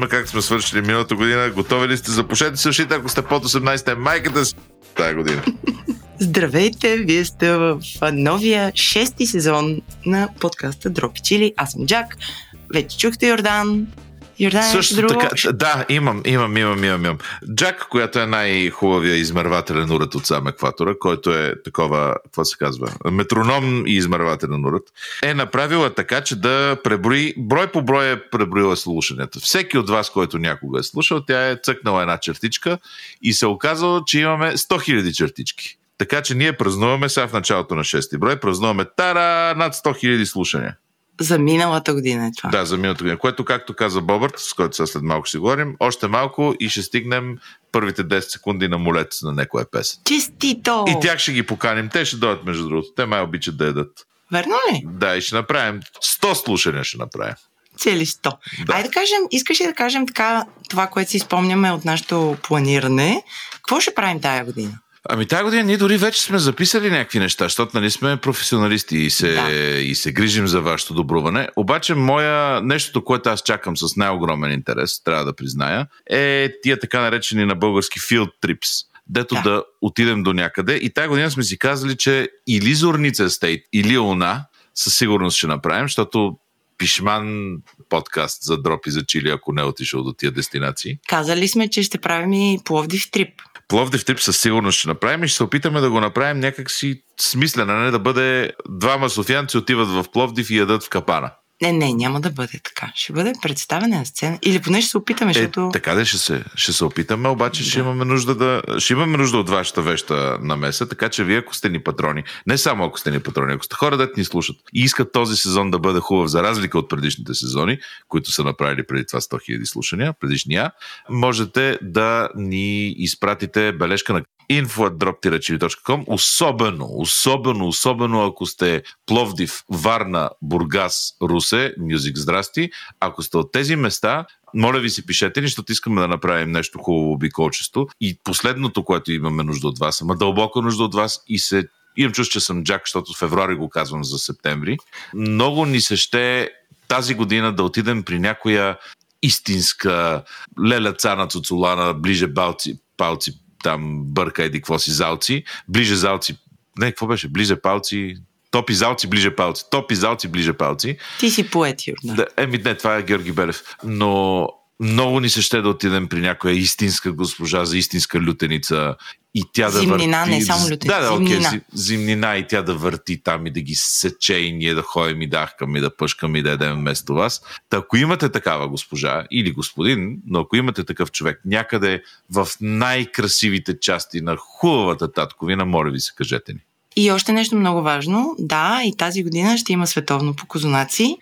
как сме свършили миналата година. Готови ли сте? Запушете се ушите, ако сте под 18 майката си тази година. Здравейте, вие сте в новия шести сезон на подкаста Дропи Чили. Аз съм Джак. Вече чухте Йордан. Йордан Също друго. така, да, имам, имам, имам, имам, имам. Джак, която е най-хубавия измервателен уред от сам екватора, който е такова, какво се казва, метроном и измервателен уред, е направила така, че да преброи, брой по брой е преброила слушанията. Всеки от вас, който някога е слушал, тя е цъкнала една чертичка и се оказало, че имаме 100 000 чертички. Така че ние празнуваме сега в началото на 6 брой, празнуваме тара над 100 000 слушания. За миналата година е това. Да, за миналата година. Което, както каза Бобърт, с който сега след малко ще говорим, още малко и ще стигнем първите 10 секунди на молец на някоя песен. Честито! И тях ще ги поканим. Те ще дойдат, между другото. Те май обичат да ядат. Верно ли? Да, и ще направим 100 слушания ще направим. Цели 100. Да. Айде да кажем, искаш ли да кажем така това, което си спомняме от нашето планиране? Какво ще правим тая година? Ами тази година ние дори вече сме записали някакви неща, защото нали сме професионалисти и се, Да. и се грижим за вашето добруване. Обаче моя, нещото, което аз чакам с най-огромен интерес, трябва да призная, е тия така наречени на български field trips. Дето да. Да. отидем до някъде. И тази година сме си казали, че или Зорница Стейт, или Луна със сигурност ще направим, защото пишман подкаст за дропи за Чили, ако не е отишъл до тия дестинации. Казали сме, че ще правим и Пловдив трип. Пловдив тип със сигурност ще направим и ще се опитаме да го направим някакси смислено, не да бъде двама софиянци отиват в Пловдив и ядат в капана. Не, не, няма да бъде така. Ще бъде представена на сцена. Или поне ще се опитаме, Е, защото... така да ще се, ще се опитаме, обаче ще имаме нужда да. Ще имаме нужда от вашата веща намеса, така че вие, ако сте ни патрони, не само ако сте ни патрони, ако сте хора, да ни слушат и искат този сезон да бъде хубав, за разлика от предишните сезони, които са направили преди това 100 000 слушания, предишния, можете да ни изпратите бележка на info.drop.com, особено, особено, особено ако сте Пловдив, Варна, Бургас, Русе, Мюзик, здрасти. Ако сте от тези места, моля ви си пишете ни, защото искаме да направим нещо хубаво обиколчество. И последното, което имаме нужда от вас, ама дълбока нужда от вас и се Имам чувство, че съм Джак, защото в февруари го казвам за септември. Много ни се ще тази година да отидем при някоя истинска леля цана цуцулана, ближе балци, палци, там бърка еди какво си залци, ближе залци, не, какво беше, ближе палци, топи залци, ближе палци, топи залци, ближе палци. Ти си поет, Йордан. Да, еми не, това е Георги Белев. Но много ни се ще да отидем при някоя истинска госпожа за истинска лютеница и тя да Зимнина, върти... не само лютеница, Да, да, окей, зимнина. зи- зимнина и тя да върти там и да ги сече и ние да ходим и да ахкаме, и да пъшкаме и да едем вместо вас. Та ако имате такава госпожа или господин, но ако имате такъв човек някъде в най-красивите части на хубавата татковина, моля ви се, кажете ни. И още нещо много важно. Да, и тази година ще има световно по козунаци.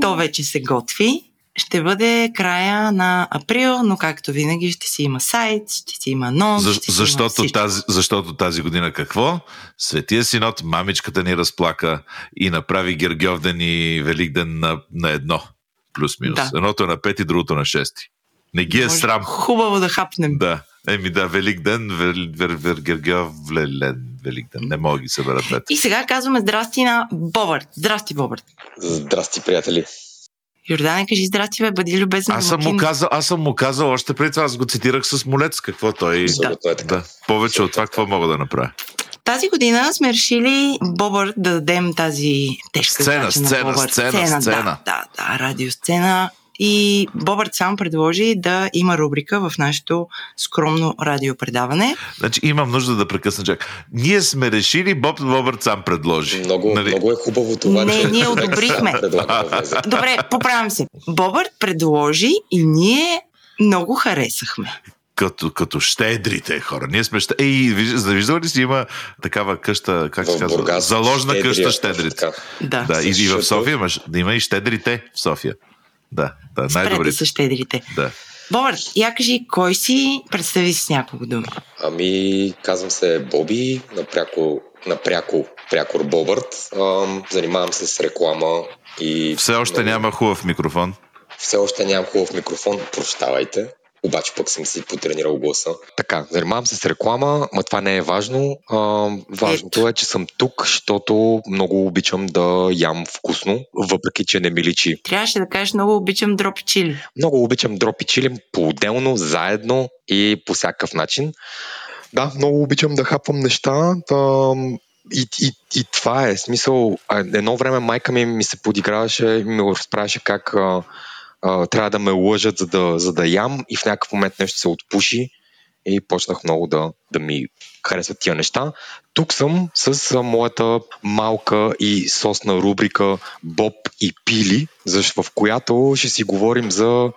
То вече се готви. Ще бъде края на април, но както винаги ще си има сайт, ще си има анонс, За, ще си има защото, всичко. тази, защото тази година какво? Светия синод, мамичката ни разплака и направи Гергьовден и Великден на, на едно. Плюс-минус. Да. Едното е на пети, другото на шести. Не ги е Може срам. Хубаво да хапнем. Да. Еми да, Великден, вер, вер, вер, Гергьов, Влелен, Великден. Не мога да ги събера двете. И сега казваме здрасти на Бобърт. Здрасти, Бобърт. Здрасти, приятели. Йордане, кажи здрасти, бе, бъди любезен. Аз съм, му казал, аз съм му казал още преди това, аз го цитирах с молец, какво той... Абсолютно е. Да, повече от това, какво мога да направя? Тази година сме решили Бобър да дадем тази тежка Сцена, задача на сцена, Бобър. сцена, сцена. Да, да, да, радиосцена. И Бобърт сам предложи да има рубрика в нашето скромно радиопредаване. Значи имам нужда да прекъсна чак. Ние сме решили, Боб Бобърт сам предложи. Много, Нали? много е хубаво това, Не, ние одобрихме. Добре, поправям се. Бобърт предложи и ние много харесахме. Като, като щедрите хора. Ние сме ще... Ей, виж- виждал ли си има такава къща, как се казва? Бургас, Заложна щедрия, къща щедрите. Да. Да, и, и в София имаш, да има и щедрите в София. Да, да, Спрете най-добрите. са щедрите. Да. Бобърт, я кажи, кой си? Представи се с няколко думи. Ами, казвам се Боби, напряко, напряко прякор Бобърт. Ам, занимавам се с реклама и... Все още много- няма хубав микрофон. Все още нямам хубав микрофон, прощавайте. Обаче пък съм си потренирал гласа. Така, занимавам се с реклама, но това не е важно. А, важното е, че съм тук, защото много обичам да ям вкусно, въпреки че не ми личи. Трябваше да кажеш много обичам дропи чили. Много обичам дропи чили по-отделно, заедно и по всякакъв начин. Да, много обичам да хапвам неща. А, и, и, и това е смисъл. Едно време майка ми ми се подиграваше и ми разправяше как а, трябва да ме лъжат, за да, за да ям и в някакъв момент нещо се отпуши и почнах много да, да ми харесват тия неща. Тук съм с моята малка и сосна рубрика Боб и Пили, в която ще си говорим за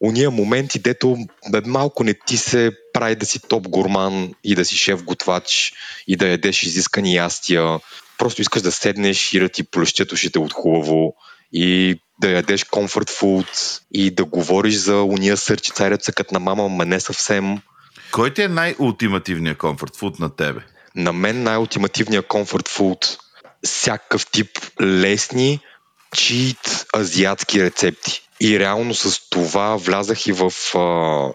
уния моменти, дето бе, малко не ти се прави да си топ гурман и да си шеф готвач и да ядеш изискани ястия. Просто искаш да седнеш и да ти плющят ушите от хубаво и да ядеш comfort food и да говориш за уния сърчи царят като на мама, ма не съвсем. Кой ти е най-ултимативният comfort food на тебе? На мен най-ултимативният comfort food всякакъв тип лесни, чит азиатски рецепти. И реално с това влязах и в а,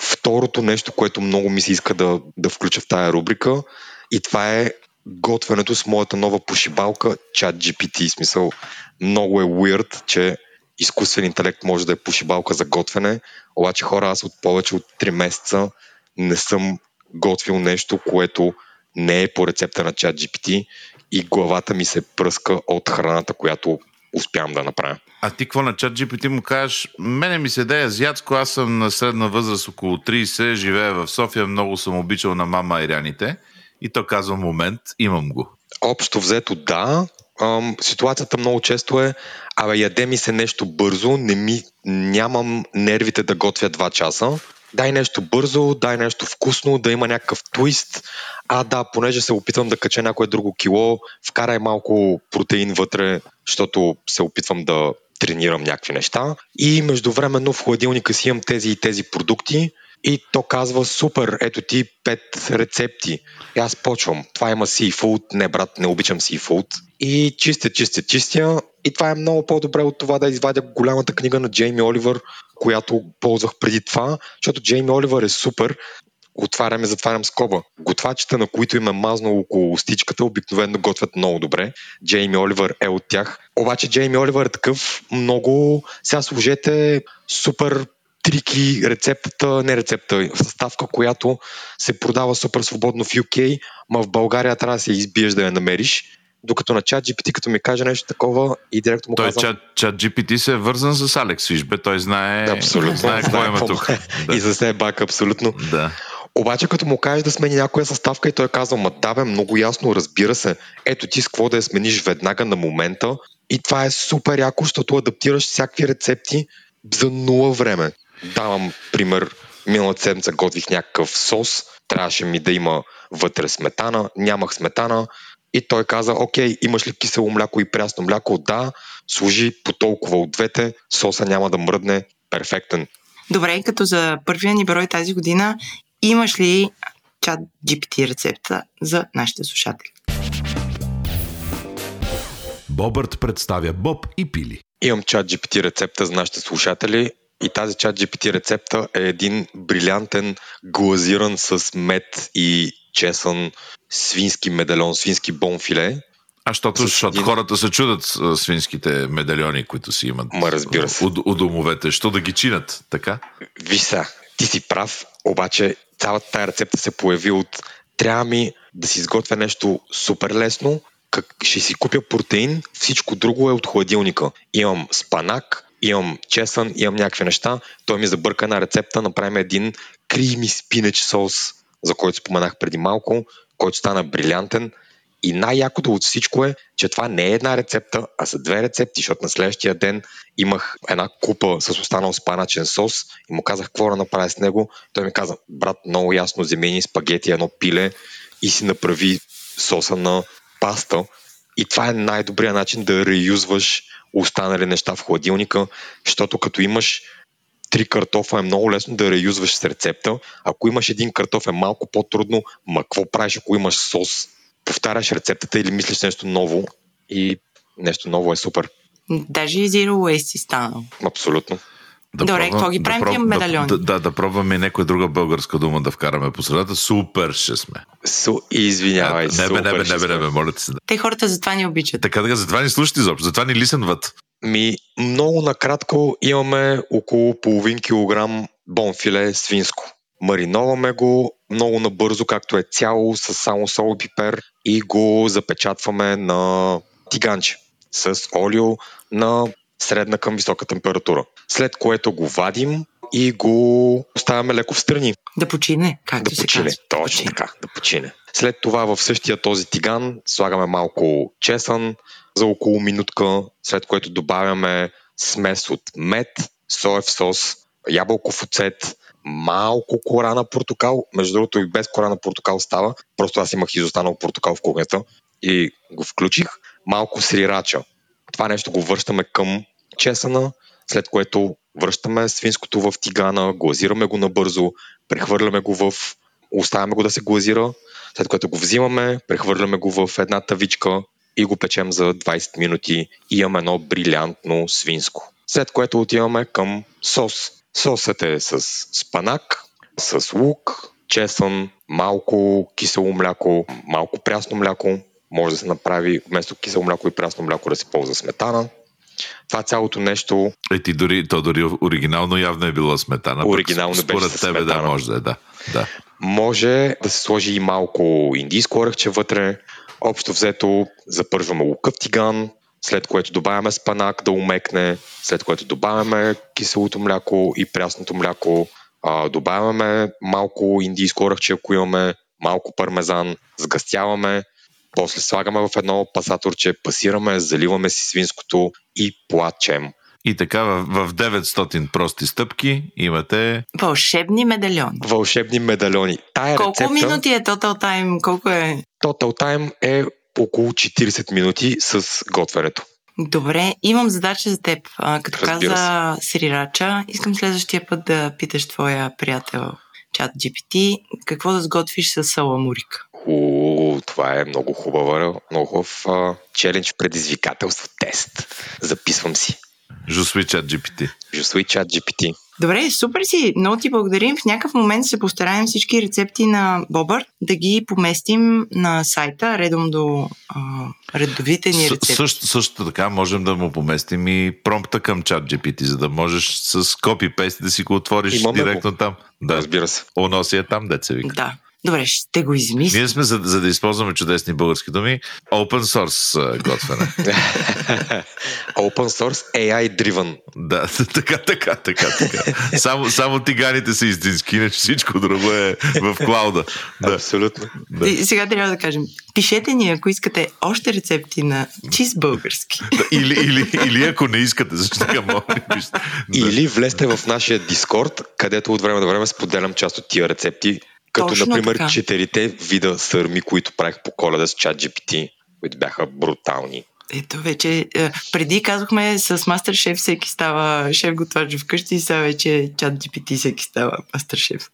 второто нещо, което много ми се иска да, да включа в тая рубрика. И това е готвенето с моята нова пошибалка чат GPT. Смисъл, много е weird, че изкуствен интелект може да е пошибалка за готвене, обаче хора, аз от повече от 3 месеца не съм готвил нещо, което не е по рецепта на чат GPT и главата ми се пръска от храната, която успявам да направя. А ти какво на чат GPT му кажеш? Мене ми се даде азиатско, аз съм на средна възраст около 30, живея в София, много съм обичал на мама иряните. И то казва момент, имам го. Общо взето да. Ам, ситуацията много често е, абе яде ми се нещо бързо, не ми, нямам нервите да готвя 2 часа. Дай нещо бързо, дай нещо вкусно, да има някакъв твист. А да, понеже се опитвам да кача някое друго кило, вкарай малко протеин вътре, защото се опитвам да тренирам някакви неща. И междувременно в хладилника си имам тези и тези продукти и то казва, супер, ето ти пет рецепти. И аз почвам. Това има seafood. Не, брат, не обичам seafood. И чистя, чистя, чистя. И това е много по-добре от това да извадя голямата книга на Джейми Оливър, която ползвах преди това, защото Джейми Оливър е супер. Отварям и затварям скоба. Готвачите, на които им е мазнало около устичката, обикновено готвят много добре. Джейми Оливър е от тях. Обаче Джейми Оливър е такъв много... Сега служете супер трики, рецептата, не рецепта, съставка, която се продава супер свободно в UK, ма в България трябва да се избиеш да я намериш. Докато на чат GPT, като ми каже нещо такова и директно му той казвам... чат, чат GPT се е вързан с Алекс Фишбе, той знае, абсолютно, знае какво има тук. Да. И за себе бак, абсолютно. Да. Обаче като му кажеш да смени някоя съставка и той казва, ма да бе, много ясно, разбира се, ето ти с какво да я смениш веднага на момента и това е супер яко, защото адаптираш всякакви рецепти за нула време. Давам пример, миналата седмица готвих някакъв сос, трябваше ми да има вътре сметана, нямах сметана и той каза, окей, имаш ли кисело мляко и прясно мляко? Да, служи по толкова от двете, соса няма да мръдне, перфектен. Добре, като за първия ни брой тази година, имаш ли чат GPT рецепта за нашите слушатели? Бобърт представя Боб и Пили. Имам чат GPT рецепта за нашите слушатели и тази чат GPT рецепта е един брилянтен глазиран с мед и чесън свински медальон, свински бонфиле. А защото, защото един... хората се чудат с свинските медальони, които си имат Ма разбира се. У, у домовете. Що да ги чинат, така? Виж са, ти си прав, обаче цялата тази рецепта се появи от трябва ми да си изготвя нещо супер лесно, как ще си купя протеин, всичко друго е от хладилника. Имам спанак, имам чесън, имам някакви неща. Той ми забърка една рецепта, направим един крими спинеч сос, за който споменах преди малко, който стана брилянтен. И най-якото от всичко е, че това не е една рецепта, а са две рецепти, защото на следващия ден имах една купа с останал спаначен сос и му казах какво да направя с него. Той ми каза, брат, много ясно замени спагети, едно пиле и си направи соса на паста. И това е най-добрият начин да реюзваш останали неща в хладилника, защото като имаш три картофа е много лесно да реюзваш с рецепта. Ако имаш един картоф е малко по-трудно, ма какво правиш, ако имаш сос? Повтаряш рецептата или мислиш нещо ново и нещо ново е супер. Даже и Zero Waste си станал. Абсолютно. Добре, какво ги правим тия медальони? Да, да, да пробваме и някоя друга българска дума да вкараме по средата. Супер ще сме. Су, извинявай, не, бе, не, бе, не, бе, не, бе, моля се. Да. Те хората затова ни обичат. Така, така, затова ни слушат изобщо, затова ни лисенват. Ми, много накратко имаме около половин килограм бонфиле свинско. Мариноваме го много набързо, както е цяло, с само сол и пипер и го запечатваме на тиганче с олио на средна към висока температура. След което го вадим и го оставяме леко в страни. Да почине, както да се почине. казва. Точно Почине. така, да почине. След това в същия този тиган слагаме малко чесън за около минутка, след което добавяме смес от мед, соев сос, ябълков оцет, малко кора на портокал. Между другото и без кора на портокал става. Просто аз имах изостанал портокал в кухнята и го включих. Малко срирача. Това нещо го връщаме към чесъна, след което връщаме свинското в тигана, глазираме го набързо, прехвърляме го в... оставяме го да се глазира, след което го взимаме, прехвърляме го в една тавичка и го печем за 20 минути и имаме едно брилянтно свинско. След което отиваме към сос. Сосът е с спанак, с лук, чесън, малко кисело мляко, малко прясно мляко. Може да се направи вместо кисело мляко и прясно мляко да се ползва сметана. Това цялото нещо Е, ти дори, то дори оригинално явно е било сметана. пък Оригинално Според беше тебе, да, сметана. може да е, да. да. може да се сложи и малко индийско оръхче вътре. Общо взето запържваме лука в тиган, след което добавяме спанак да умекне, след което добавяме киселото мляко и прясното мляко, а, добавяме малко индийско оръхче, ако имаме, малко пармезан, сгъстяваме, после слагаме в едно пасаторче, пасираме, заливаме си свинското и плачем. И така в, в 900 прости стъпки имате Вълшебни медальони. Вълшебни медальони. Тая Колко рецепта, минути е total time? Колко е? Total time е около 40 минути с готвенето. Добре, имам задача за теб. А, като Разбира каза Срирача, искам следващия път да питаш твоя приятел чат GPT какво да сготвиш с саламурика. О, това е много хубава, много хубав челендж, предизвикателство, тест. Записвам си. Жусви чат GPT. Жусуи чат GPT. Добре, супер си. Много ти благодарим. В някакъв момент се постараем всички рецепти на Бобър да ги поместим на сайта, редом до а, редовите ни С, рецепти. също, също така можем да му поместим и промпта към чат GPT, за да можеш с копи-пейст да си го отвориш Имаме директно там. Да, Разбира се. оно си е там, деца вика. Да. Добре, ще го измисля. Ние сме, за, за да използваме чудесни български думи, open source готвене. Open source AI driven. да, така, така, така, така. Само, само тиганите са истински, иначе всичко друго е в клауда. Да. Абсолютно. Да. И сега трябва да кажем, пишете ни, ако искате още рецепти на чист български. Да, Или, или, или ако не искате, защо така мога да. Или влезте в нашия Discord, където от време на време споделям част от тия рецепти, като Точно например така. четирите вида сърми, които правих по коледа с чат GPT, които бяха брутални. Ето вече, е, преди казахме с мастер шеф всеки става шеф готвач вкъщи сега вече чат GPT всеки става мастер шеф.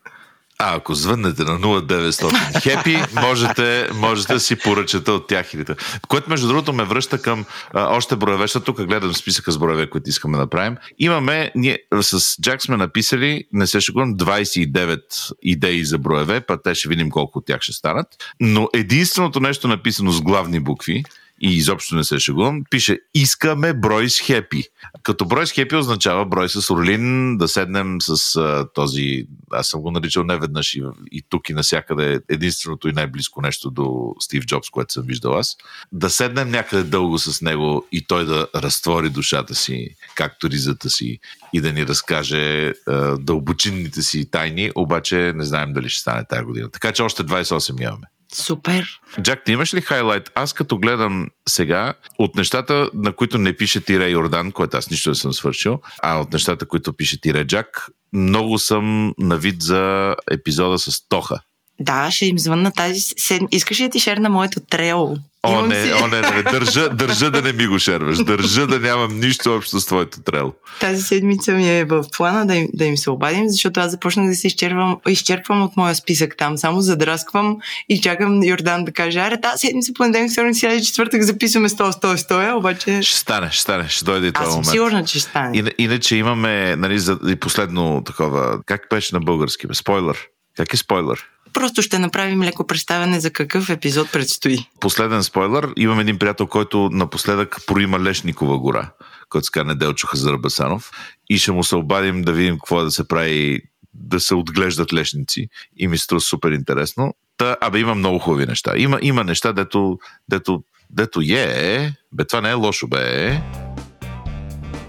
А ако звъннете на 0900 хепи, можете, можете да си поръчате от тях. или. Което, между другото, ме връща към а, още броеве, защото тук гледам списъка с броеве, които искаме да направим. Имаме, ние с Джак сме написали, не се шегувам, 29 идеи за броеве, па те ще видим колко от тях ще станат. Но единственото нещо написано с главни букви, и изобщо не се шегувам, пише искаме брой с хепи. Като брой с хепи означава брой с Орлин, да седнем с а, този, аз съм го наричал не веднъж и, и тук и насякъде единственото и най-близко нещо до Стив Джобс, което съм виждал аз, да седнем някъде дълго с него и той да разтвори душата си, както ризата си и да ни разкаже а, дълбочинните си тайни, обаче не знаем дали ще стане тази година. Така че още 28 имаме. Супер. Джак, ти имаш ли хайлайт? Аз като гледам сега, от нещата, на които не пише тире Йордан, което аз нищо не съм свършил, а от нещата, които пише тире Джак, много съм на вид за епизода с Тоха. Да, ще им звънна тази седм... Искаш ли да ти шерна моето трейл О, не, о, не, не, държа, държа да не ми го шерваш. Държа да нямам нищо общо с твоето трел. Тази седмица ми е в плана да им, да им се обадим, защото аз започнах да се изчерпвам, изчерпвам от моя списък там. Само задрасквам и чакам Йордан да каже, аре, тази седмица, понеделник, вторник, сряда и четвъртък записваме 100, 100, 100, обаче Ще стане, ще стане, ще дойде и този аз съм момент. сигурна, че ще стане. Ина- Иначе имаме, нали, за, и последно такова, как беше на български? Спойлер. Как е спойлер? Просто ще направим леко представяне за какъв епизод предстои. Последен спойлер. Имам един приятел, който напоследък проима Лешникова гора, който се казва Неделчо Хазарбасанов. И ще му се обадим да видим какво е да се прави да се отглеждат лешници и ми се струва супер интересно. Та, абе, има много хубави неща. Има, има неща, дето, дето, дето е, бе, това не е лошо, бе.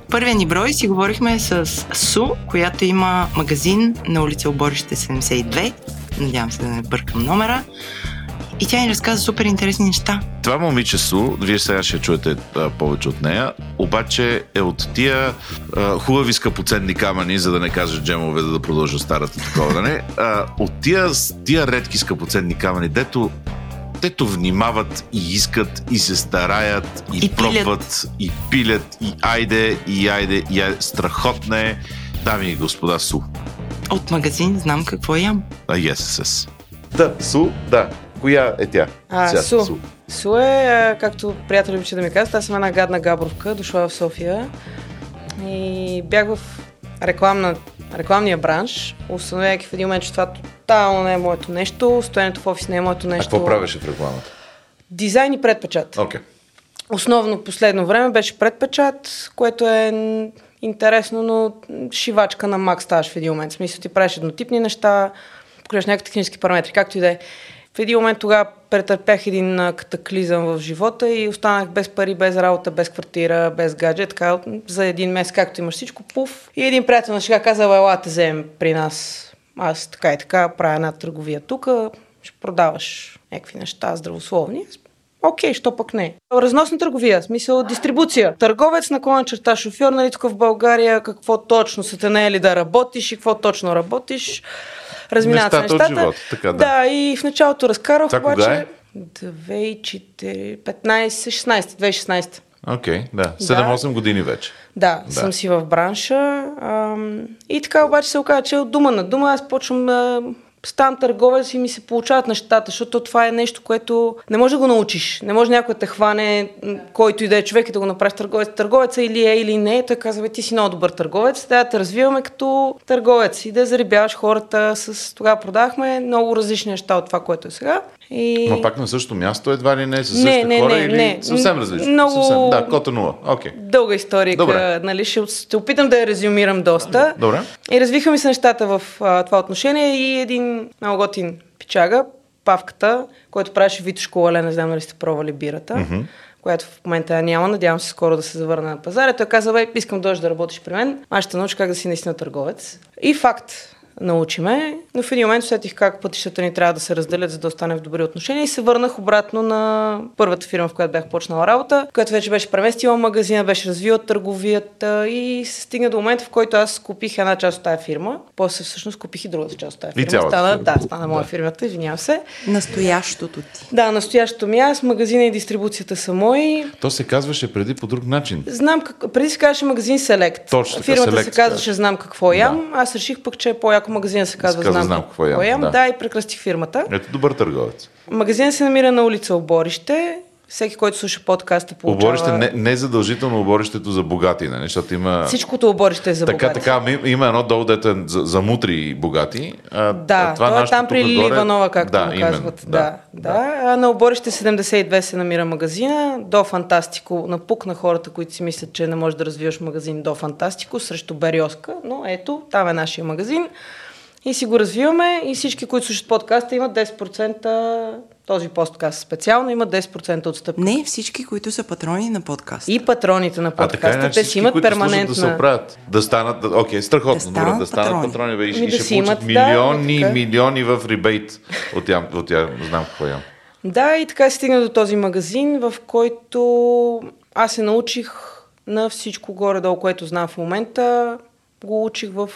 Първия ни брой си говорихме с Су, която има магазин на улица Оборище 72. Надявам се да не бъркам номера. И тя ни разказа супер интересни неща. Това момиче Су, вие сега ще чуете а, повече от нея, обаче е от тия а, хубави скъпоценни камъни, за да не кажа джемове, да, да продължа старата такова, да не? А, от тия, тия редки скъпоценни камъни, дето дето внимават и искат и се стараят и, И пилят. пробват и пилят и айде и айде и айде. Страхотна е, дами и господа Су. От магазин знам какво ям. А, yes, Да, Су, да. Коя е тя? А, Сега, Су. Су е, а, както приятели обича да ми казват, аз съм една гадна габровка, дошла в София и бях в рекламна, рекламния бранш, установявайки в един момент, че това тотално не е моето нещо, стоянето в офис не е моето А нещо. какво правеше в рекламата? Дизайн и предпечат. Окей. Основно последно време беше предпечат, което е интересно, но шивачка на мак ставаш в един момент. В смисъл ти правиш еднотипни неща, покриваш някакви технически параметри, както и да е. В един момент тогава претърпях един катаклизъм в живота и останах без пари, без работа, без квартира, без гаджет, така за един месец, както имаш всичко, пуф. И един приятел на шега каза, ела те вземем при нас. Аз така и така правя една търговия тук, ще продаваш някакви неща здравословни. Окей, що пък не. Разносна търговия, смисъл дистрибуция. Търговец наклона черта шофьор, нали тук в България, какво точно са те наели да работиш и какво точно работиш. Разминават се Нещата от нещата. живота, така, да. да, и в началото разкарах, кога обаче... е? 2004, 15, 16, 2016. Окей, да. 7-8 години вече. Да, Да. да, съм си в бранша. Ам, и така обаче се оказа, че от дума на дума аз почвам да ставам търговец и ми се получават нещата, защото това е нещо, което не може да го научиш. Не може някой да те хване, който и да е човек и да го направиш търговец. Търговеца или е, или не. Той казва, ти си много добър търговец, да те развиваме като търговец и да зарибяваш хората с... Тогава продавахме много различни неща от това, което е сега. И... Но пак на същото място едва ли не с същите не, хора не, или не. съвсем различно? Много- Съвсем. Да, кота нула. Окей. Дълга история, Добре. нали? Ще, ще опитам да я резюмирам доста. Добре. И развиха ми се нещата в а, това отношение и един много готин пичага, Павката, който правеше Вито школа, не знам дали сте пробвали бирата, mm-hmm. която в момента няма, надявам се скоро да се завърне на пазара. Той каза, бе, искам да дойдеш да работиш при мен, аз ще науча как да си наистина търговец. И факт, научиме, но в един момент усетих как пътищата ни трябва да се разделят, за да остане в добри отношения и се върнах обратно на първата фирма, в която бях почнала работа, която вече беше преместила магазина, беше развила търговията и се стигна до момента, в който аз купих една част от тази фирма. После всъщност купих и другата част от тази И фирма. цялата стана, фирма. да, стана моя Да. фирмата, извинявам се. Настоящото ти. Да, настоящото ми аз, магазина и дистрибуцията са мои. То се казваше преди по друг начин. Знам как... Преди се казваше магазин Селект. Точно Фирмата Select се казваше Знам какво ям. Аз реших пък, че е по-яко магазина се казва, казва, Знам, «Знам какво ям», да. Да. и прекръстих фирмата. Ето добър търговец. Магазинът се намира на улица Оборище. Всеки, който слуша подкаста, получава... Оборище, не, не задължително оборището за богати, нали? защото има... Всичкото оборище е за Така, богати. така, ами, има едно долу, дето е за, за мутри и богати. А, Да, а това, това е там при горе- Ливанова, както да, му именно, казват. Да, да. А на оборище 72 се намира магазина. До Фантастико. Напук на хората, които си мислят, че не можеш да развиваш магазин до Фантастико срещу Бериоска. Но ето, там е нашия магазин. И си го развиваме и всички, които слушат подкаста, имат 10%, този подкаст специално, имат 10% отстъпка. Не всички, които са патрони на подкаст. И патроните на А така подкаста, иначе те си имат перманентна... да се оправят. Да станат, да- окей, страхотно, Да добре, да станат патрони. патрони, бе, и, Ами и да ще получат имат, да, милиони, така. милиони в ребейт от ям, от ям, знам какво ям. Да, и така се стигна до този магазин, в който аз се научих на всичко горе-долу, което знам в момента. Го учих в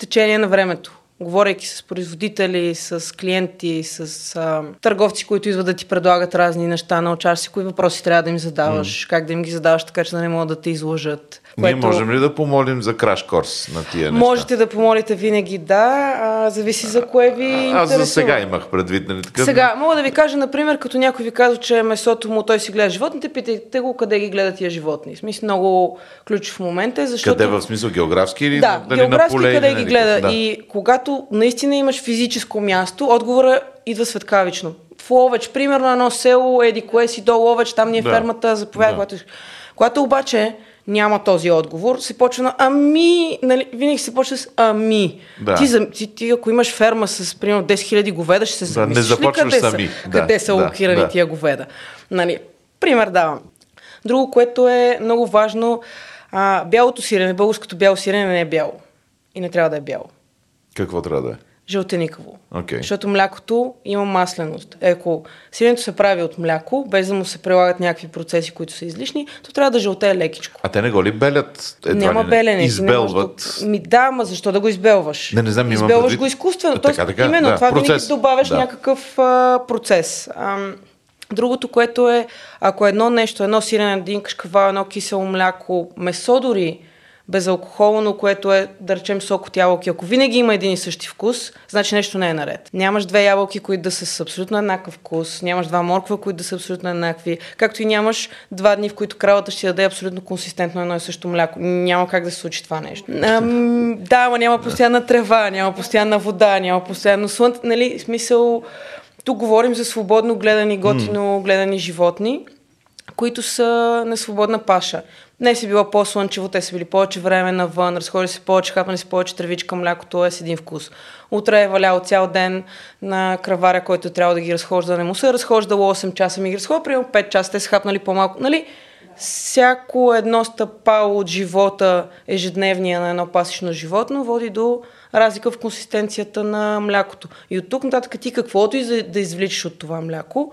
течение на времето. говорейки с производители, с клиенти, с а, търговци, които идват да ти предлагат разни неща, научаваш си кои въпроси трябва да им задаваш, как да им ги задаваш, така че да не могат да те излъжат. Ние можем ли да помолим за краш корс на тия неща? Можете да помолите винаги, да. А, зависи за кое ви Аз интересува. за сега имах предвид, нали така? Сега, мога да ви кажа, например, като някой ви казва, че месото му той си гледа животните, питайте го къде ги гледат тия животни. В смисъл много ключов момент е, защото... Къде в смисъл географски или Да, дали на географски поле, къде ги на гледа. Да. И когато наистина имаш физическо място, отговора идва светкавично. В Ловеч, примерно едно село, еди кое си до Ловеч, там ни е Да. фермата, заповядай. Да. Когато... когато обаче няма този отговор, се почва на ами, нали, винаги се почва с ами. Да. Ти, за- ти, ти, ако имаш ферма с примерно 10 000 говеда, ще се Да, не замислиш ли къде сами. са, Да, къде са да, локирани да. тия говеда. Нали, пример давам. Друго, което е много важно, а, бялото сирене, българското бяло сирене не е бяло. И не трябва да е бяло. Какво трябва да е? Жълтеникаво. Окей. Защото млякото има масленост. Е, Ако сиренето се прави от мляко, без да му се прилагат някакви процеси, които са излишни, то трябва да жълтее лекичко. А те не го ли белят? Едва Няма ли не? белене. не Избелват. да- Ми, да, ама защо да го избелваш? Не, не знам, Избелваш предвид- го изкуствено. Така, Тоест, така, именно да, това процес. винаги добавяш Да. някакъв а, процес. Ам, другото, което е, ако едно нещо, едно сирене, един кашкавал, едно кисело мляко, месо дори, безалкохолно, което е, да речем, сок от ябълки. Ако винаги има един и същи вкус, значи нещо не е наред. Нямаш две ябълки, които да са с абсолютно еднакъв вкус, нямаш два морква, които да са абсолютно еднакви, както и нямаш два дни, в които кравата ще даде абсолютно консистентно едно и също мляко. Няма как да се случи това нещо. Ам, да, ама няма постоянна трева, няма постоянна вода, няма постоянно слънце, нали, смисъл, тук говорим за свободно гледани, готино гледани животни които са на свободна паша. Днес е било по-слънчево, те са били повече време навън, разходи се повече, хапнали се повече тревичка, млякото е с един вкус. Утре е валял цял ден на краваря, който трябва да ги разхожда. Не му се е разхождало 8 часа, ми ги разхожда, примерно 5 часа, те са хапнали по-малко. Нали? Всяко едно стъпало от живота, ежедневния на едно пасично животно, води до разлика в консистенцията на млякото. И от тук нататък ти каквото и да извличаш от това мляко,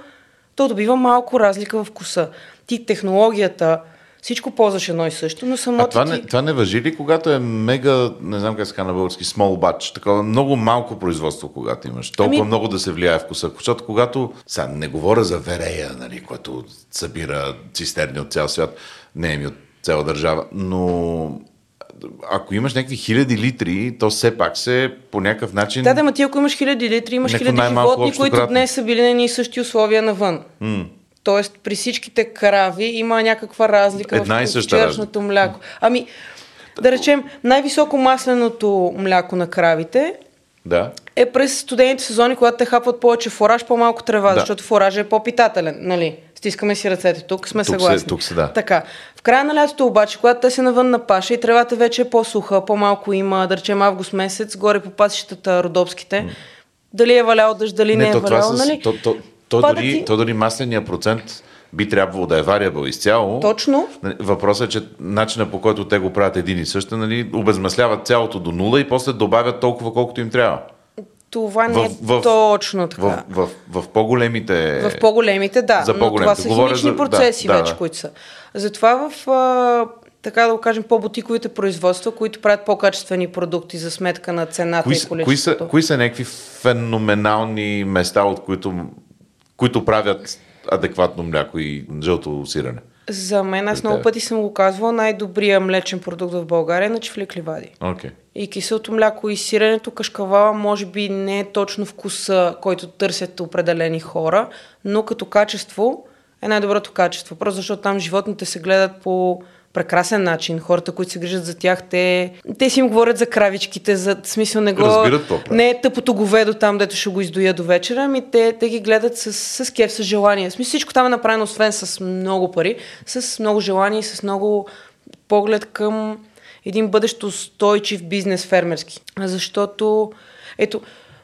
то добива малко разлика в вкуса. Ти технологията, всичко ползваш едно и също, но самото А това ти... не, това не въжи ли, когато е мега, не знам как се казва на български, small batch, такова много малко производство, когато имаш. Толкова Ами- много да се влияе вкуса. Защото когато, сега не говоря за верея, нали, което събира цистерни от цял свят, не е ми от цяла държава, но ако имаш някакви хиляди литри, то все пак се по някакъв начин... Да, да, ма ти ако имаш хиляди литри, имаш хиляди животни, които днес са били на едни и същи условия навън. М. Тоест, при всичките крави има някаква разлика Една в вчерашното мляко. Ами, да речем, най-високо масленото мляко на кравите Да. е през студените сезони, когато те хапват повече фораж, по-малко трева, Да. защото фоража е по-питателен, нали? Стискаме си ръцете, тук сме Тук се- съгласни. тук се, да. Така. В края на лятото обаче, когато те са навън на паша и тревата вече е по-суха, по-малко има, да речем август месец, горе по пасищата родопските, дали е валял дъжд, дали не, е то, валял, нали? то, то, то, дори, ти- то дори масления процент би трябвало да е вариабъл изцяло. Точно. Нали, Въпросът е, че начина по който те го правят един и съща, нали, обезмасляват цялото до нула и после добавят толкова колкото им трябва. Това не е В- в- точно така. В, в, в, в по-големите... В по-големите, да. За но това по-големите. са Говоря химични за- процеси да, да, вече, да. които са. Затова в, а, така да го кажем, по-бутиковите производства, които правят по-качествени продукти за сметка на цената Кои, и са- кои, количеството. са, кои са някакви феноменални места, от които, които правят адекватно мляко и жълто сирене? За мен, аз При много пъти съм го казвала, най-добрият млечен продукт в България е на чифлик ливади. Окей. И киселото мляко и сиренето, кашкавала, може би не е точно вкуса, който търсят определени хора, но като качество е най-доброто качество. Просто защото там животните се гледат по прекрасен начин. Хората, които се грижат за тях, те, те си им говорят за кравичките, за смисъл не го... Разбират правят. не е тъпото говедо там, дето ще го издоя до вечера, ами те, те ги гледат с, с кеф, с желание. В смисъл всичко там е направено, освен с много пари, с много желание и с много поглед към един бъдещ устойчив бизнес фермерски. Защото, ето,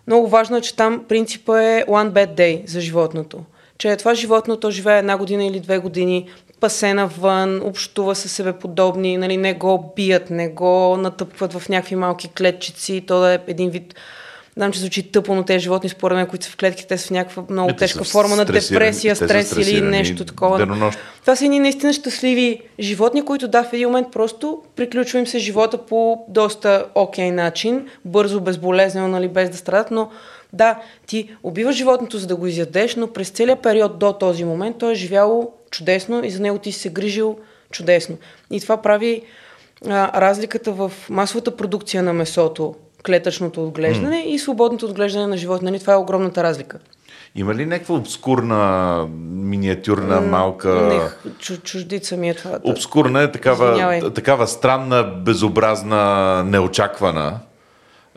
много важно е, че там принципа е one bad day за животното. Че това животно, то живее една година или две години, пасе навън, общува със себе подобни, нали, не го бият, не го натъпват в някакви малки клетчици, то да е един вид Знам, че звучи тъпо, но тези животни, според мен, които са в клетките, те са в някаква много Те тежка форма на депресия, те стрес или нещо такова. денонощно. Това са едни наистина щастливи животни, които да, в един момент просто приключва им се живота по доста окей начин, бързо, безболезнено, нали, без да страдат, но да, ти убиваш животното, за да го изядеш, но през целият период до този момент той е живяло чудесно и за него ти си се грижил чудесно. И това прави а, разликата в масовата продукция на месото, клетъчното отглеждане mm. и свободното отглеждане на животни. Нали? Това е огромната разлика. Има ли някаква обскурна, миниатюрна, малка... Не, чу, чуждица ми е това. Обскурна е такава, Извинявай. такава странна, безобразна, неочаквана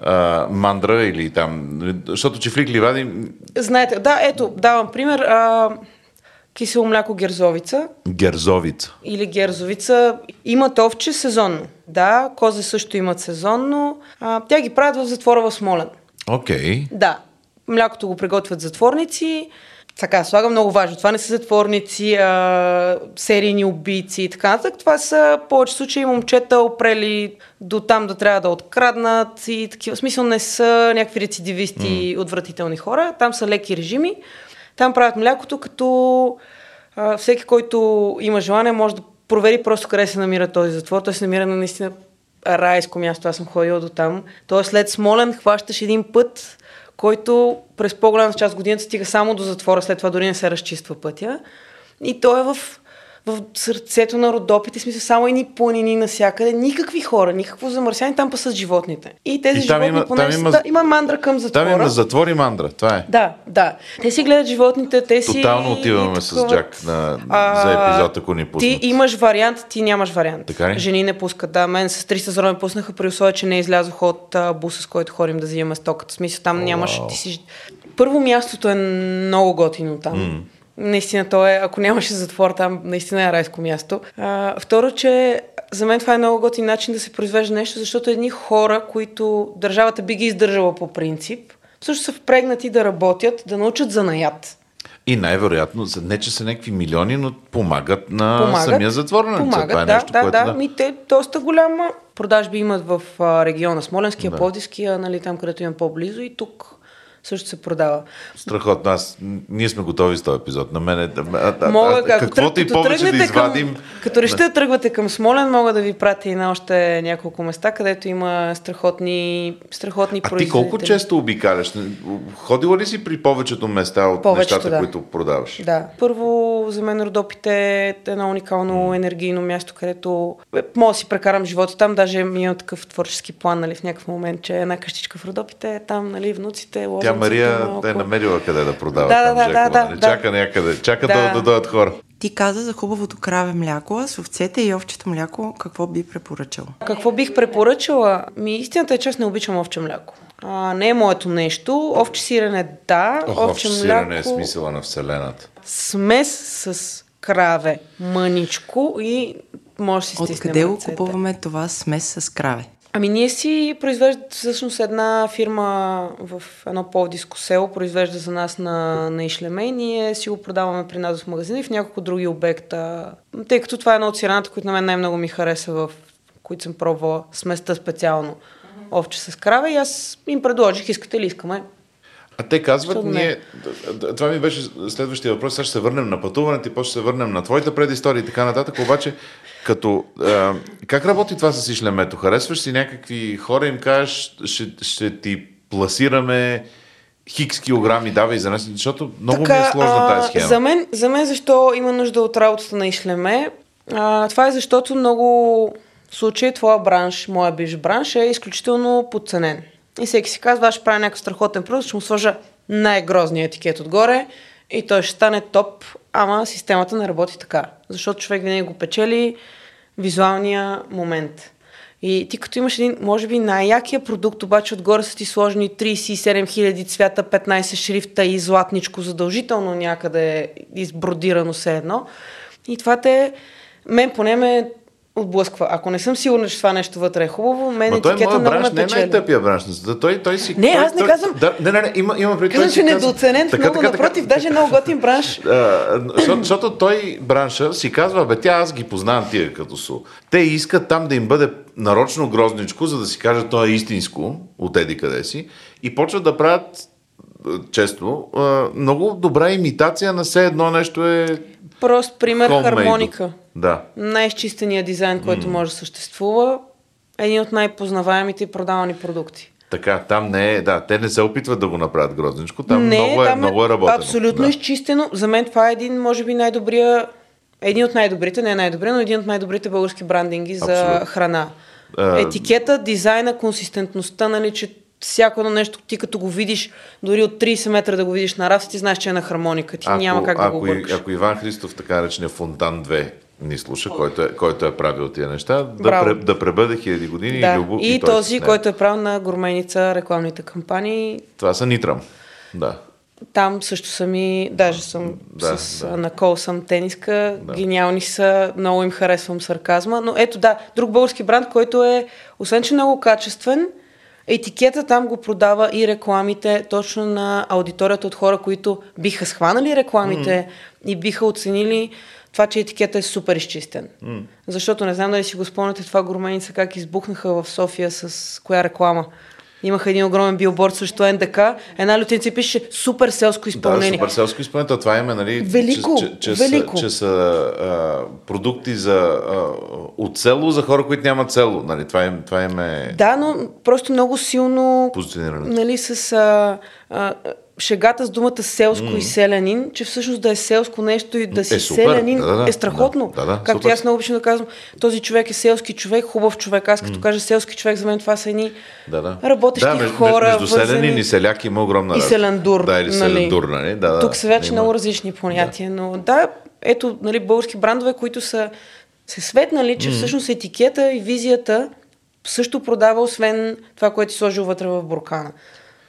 а, мандра или там... Защото чифлик ливади... Знаете, да, ето, давам пример. А, кисело мляко герзовица Герзовица. или герзовица имат овче сезонно. Да, козе също имат сезонно. А, тя ги правят в затвора в Смолен. Окей. Да, млякото го приготвят затворници. Така, слагам много важно. Това не са затворници, а, серийни убийци и така нататък. Това са повече случаи момчета, опрели до там да трябва да откраднат и такива. В смисъл не са някакви рецидивисти, mm. отвратителни хора. Там са леки режими. Там правят млякото, като а, всеки, който има желание, може да провери просто къде се намира този затвор. Той се намира на наистина райско място. Аз съм ходила до там. Тоест след Смолен хващаш един път, който през по-голямата част годината стига само до затвора, след това дори не се разчиства пътя. И той е в, в сърцето на Родопите, смисъл само едни планини навсякъде, никакви хора, никакво замърсяване, там пасат животните. И тези И животни, има- поне там са- има- да, има мандра към затвора. Там има затвор и мандра. Това е. Да, да. Те си гледат животните, те си... Тотално отиваме с Джак на, за епизод, ако ни пуснат. Ти имаш вариант, ти нямаш вариант. Така ли? Жени не пускат. Да, мен с 300 зора ме пуснаха при условие, че не излязох от а, буса, с който ходим да взимаме стоката. В смисъл, там нямаш... Ти си... Първо мястото е много готино там. Mm. Наистина, то е, ако нямаше затвор там, наистина е райско място. А, второ, че за мен това е много готин начин да се произвежда нещо, защото едни хора, които държавата би ги издържала по принцип, също са впрегнати да работят, да научат занаят. И най-вероятно, не че са някакви милиони, но помагат на помагат. самия затвор. нали? Помагат, Това е да, нещо, да, което да. Ми, те доста голяма продажби имат в региона Смоленския, да. Пловдивския, нали, там където имам по-близо и тук също се продава. Страхотно. Аз, ние сме готови с този епизод. На мен е... Мога, а, ако каквото тръг- и повече да извадим... Към, като решите да тръгвате към Смолен, мога да ви пратя и на още няколко места, където има страхотни, страхотни А ти колко често обикаляш? Ходила ли си при повечето места от Повечето, нещата, да. които продаваш? Да. Първо, за мен Родопите е едно уникално енергийно място, където е, мога да си прекарам живота там. Даже ми имам такъв творчески план, нали, в някакъв момент, че една къщичка в Родопите, там, нали, внуците, лозенците Мария е намерила къде да продава Да, там, да, да, да, нали? да. Чака някъде. Чака Да. да, да дойдат хора. Ти каза за хубавото краве мляко, а с овцете и овчето мляко какво би препоръчала? Какво бих препоръчала? Ми, истината е, че аз не обичам овче мляко. А, не е моето нещо. Овче сирене, да. Ох, овче овче мляко. сирене е смисъла на Вселената. Смес с краве, мъничко и може да си Откъде го купуваме това смес с краве? Ами ние си произвеждат всъщност една фирма в едно по-диско село, произвежда за нас на, на Ишлеме и ние си го продаваме при нас в магазина и в няколко други обекта. Тъй като това е едно от сирената, които на мен най-много ми хареса, в които съм пробвала сместа специално овче с краве и аз им предложих, искате ли искаме. А те казват, не? ние, това ми беше следващия въпрос, сега ще се върнем на пътуването и после ще се върнем на твоите предистории и така нататък, обаче като, а, как работи това с ишлемето? Харесваш си някакви хора, им кажеш, ще, ще ти пласираме хикс килограми, давай за нас, защото много ми е сложна тази схема. За мен, за мен защо има нужда от работата на Ишлеме? А, това е защото много случаи твоя бранш, моя биш бранш е изключително подценен. И всеки си казва, аз ще правя някакъв страхотен продукт, ще му сложа най-грозния етикет отгоре и той ще стане топ, ама системата не работи така. Защото човек винаги го печели визуалния момент. И ти като имаш един, може би най-якия продукт, обаче отгоре са ти сложени 37 000 цвята, 15 шрифта и златничко задължително някъде избродирано все едно. И това те, мен поне ме отблъсква. Ако не съм сигурна, че това нещо вътре е хубаво, мен Ма той е етикета моят много бранш, не е най-тъпия бранш. Той, той си... Не, той, аз не той, казвам- Да, не, не, не, има, има при Казвам, той че недооценен, Така, много така, така. напротив, даже много готин бранш. Защото, защото той бранша си казва, бе, тя аз ги познавам тия като су. Те искат там да им бъде нарочно грозничко, за да си кажат, то е истинско, от еди къде си, и почват да правят а, често, а, много добра имитация на все едно нещо е Прост пример, homemade. хармоника. Да. Най-изчистеният дизайн, който може да съществува. Един от най-познаваемите и продавани продукти. Така, там не е, да, те не се опитват да го направят грозничко, там не, много, е, там много е работено. Абсолютно да. изчистено. За мен това е един, може би, най-добрия, един от най-добрите, не най-добрия, но един от най-добрите български брандинги за Абсолютно. храна. А, Етикета, дизайна, консистентността, нали, че всяко едно нещо, ти като го видиш, дори от 30 метра да го видиш на раф, ти знаеш, че е на хармоника. Ти няма как да ако, го и- объркаш. ако Иван Христов, така речения Фонтан 2, ни слуша, който е, който е правил тия неща, да, пре, да пребъде хиляди години Да. и любов. И, той този, с нея. който е правил на горменица рекламните кампании, Това са Нитрам. Да. Там също съм и, даже съм Да, с, да. на кол съм тениска, гениални са, много им харесвам сарказма, но ето да, друг български бранд, който е, освен че много качествен, етикета там го продава и рекламите точно на аудиторията от хора, които биха схванали рекламите и биха оценили това, че етикета е супер изчистен. Защото не знам дали си го спомняте това громеница, как избухнаха в София с коя реклама. Имаха един огромен билборд срещу НДК. Една лютеница пише супер селско Да, изпълнение. супер селско изпълнение. Това име, нали, Велико, че, че, велико. Са, че са а, продукти за, а, от село за хора, които нямат село. Нали, това, им, това им е Да, но просто много силно позиционирането. нали, с а, а, шегата с думата селско и селянин, че всъщност да е селско нещо и да си Е, супер. селянин Да, да, да. е страхотно. Да, да, да, Както супер. аз много обичам да казвам, този човек е селски човек, хубав човек. Аз като кажа селски човек, за мен това са едни Да, да. работещи да, между, хора. Между селянин вързани- и селяк има огромна и разлика. селендур. Да, или нали. селендур, нали? Да, да, Тук са вече има. много различни понятия, но да, ето, нали, български брандове, които са се светнали, че всъщност етикета и визията също продава, освен това, което си сложил вътре в буркана.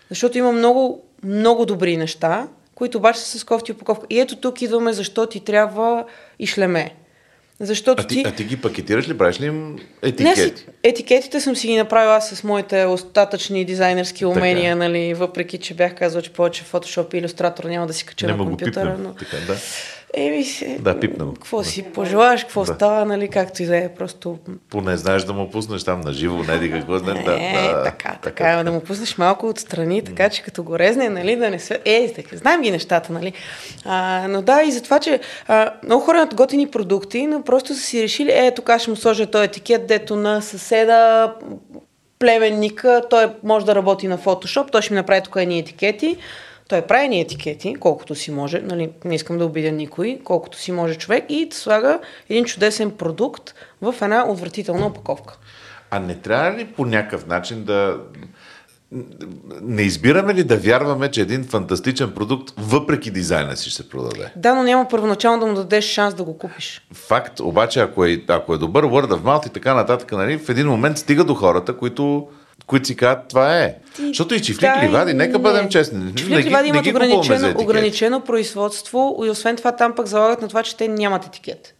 Защото има много, много добри неща, които обаче са с кофти упаковка. И ето тук идваме защо ти трябва и шлеме. Защото А ти, а ти ги пакетираш ли? Правиш ли им не, етикети? си, етикетите съм си ги направила аз с моите остатъчни дизайнерски умения, Така. нали, въпреки че бях казал, че повече Photoshop и Illustrator няма да си кача Не на компютъра. пипнем. Но... Така, да. Еми се. Да, пипна го. Какво Да. си пожелаш, какво Да. става, нали, както и да е. Просто Поне знаеш да му пуснеш там на живо, не ди какво. Да, е, да, да, така, така, е, да му пуснеш малко отстрани, така че като го резне, нали, да не се... Е, така, знаем ги нещата, нали. А, но да, и за това, че а, много хора имат готини продукти, но просто са си решили, е, тук ще му сложа този етикет, дето на съседа, племенника, той може да работи на Photoshop, той ще ми направи тук едни етикети. Той прави ни етикети, колкото си може, нали, не искам да обидя никой, колкото си може човек и слага един чудесен продукт в една отвратителна опаковка. А не трябва ли по някакъв начин да... Не избираме ли да вярваме, че един фантастичен продукт, въпреки дизайна си, ще се продаде? Да, но няма първоначално да му дадеш шанс да го купиш. Факт, обаче, ако е, ако е добър word of mouth и така нататък, нали, в един момент стига до хората, които, които си казват, това е. Защото и чифлик Да, ливади, нека не. бъдем честни. Чифлик не ливади имат ограничено, ограничено производство и освен това там пък залагат на това, че те нямат етикет.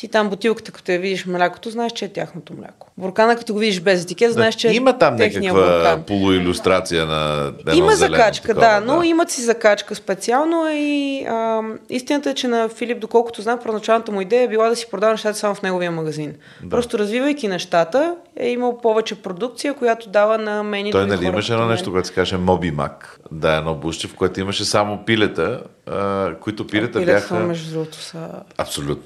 Ти там бутилката, като я видиш млякото, знаеш, че е тяхното мляко. Буркана, като го видиш без етикет, знаеш, че е Има там техния някаква буркан. полуилюстрация на едно Има закачка, такова, да, но имат си закачка специално и а, истината е, че на Филип, доколкото знам, първоначалната му идея е била да си продава нещата само в неговия магазин. Да. Просто развивайки нещата, е имал повече продукция, която дава на мен и Той нали имаше едно нещо, което се каже Моби Мак. Да, едно буще, в което имаше само пилета, а, които пилета Пилета, бяха... между другото, са... Абсолютно.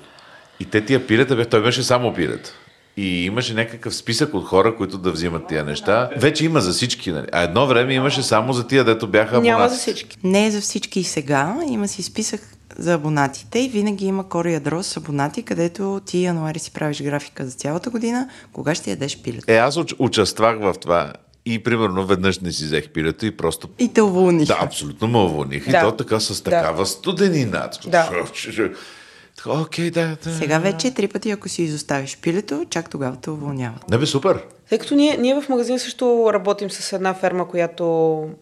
И те тия пилета, той беше само пилета. И имаше някакъв списък от хора, които да взимат тия неща. Вече има за всички, нали? А едно време имаше само за тия, дето бяха Няма абонати. за всички. Не е за всички и сега. Има си списък за абонатите и винаги има коро ядро с абонати, където ти януари си правиш графика за цялата година, кога ще ядеш пилета. Е, аз уч- участвах в това. И примерно веднъж не си взех пилето и просто И те уволних. Да, абсолютно ме уволних. Да. И то така с Да. такава студенина. Да. Окей, да, да. Сега вече три пъти, ако си изоставиш пилето, чак тогава те уволняват. Не бе, супер. Тъй като ние, ние в магазин също работим с една ферма, която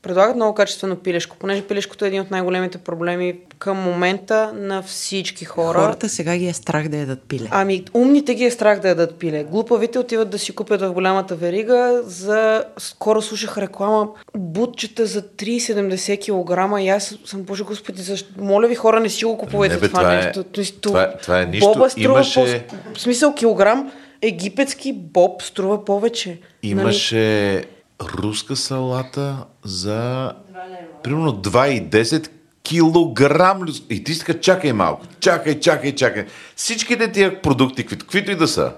предлагат много качествено пилешко, понеже пилешкото е един от най-големите проблеми към момента на всички хора. Хората сега ги е страх да ядат пиле. Ами, умните ги е страх да ядат пиле. Глупавите отиват да си купят в голямата верига. За... Скоро слушах реклама бутчета за 3,70 кг и аз съм, боже господи, защо... моля ви хора, не си го купувайте Не, бе, това, това е- нещо. Това е- това е нищо. Боба струва Имаше- по... В смисъл килограм египетски боб струва повече. Нали? Имаше руска салата за примерно 2,10 килограм. И ти си така, чакай малко, чакай, чакай, чакай. Всичките тия продукти, каквито, и да са,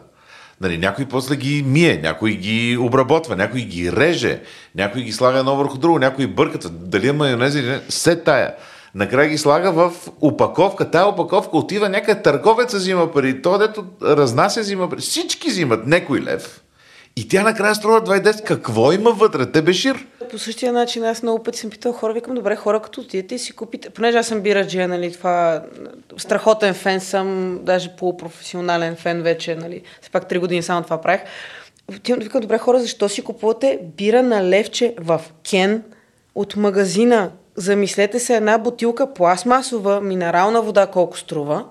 Нали, някой после ги мие, някой ги обработва, някой ги реже, някой ги слага едно върху друго, някой бъркат. Дали е майонез или не, се тая. Накрая ги слага в упаковка. Тая упаковка отива някъде търговеца взима пари. То, дето разнася, взима пари. Всички взимат некой лев. И тя накрая струва 2,10. Какво има вътре? Те бешир. По същия начин аз много пъти съм питал хора, викам, добре, хора, като отидете и си купите, понеже аз съм бираджия, нали, това страхотен фен съм, даже полупрофесионален фен вече, нали, все пак три години само това правих. Отивам да викам, добре, хора, защо си купувате бира на левче в Кен от магазина? Замислете се една бутилка пластмасова минерална вода колко струва.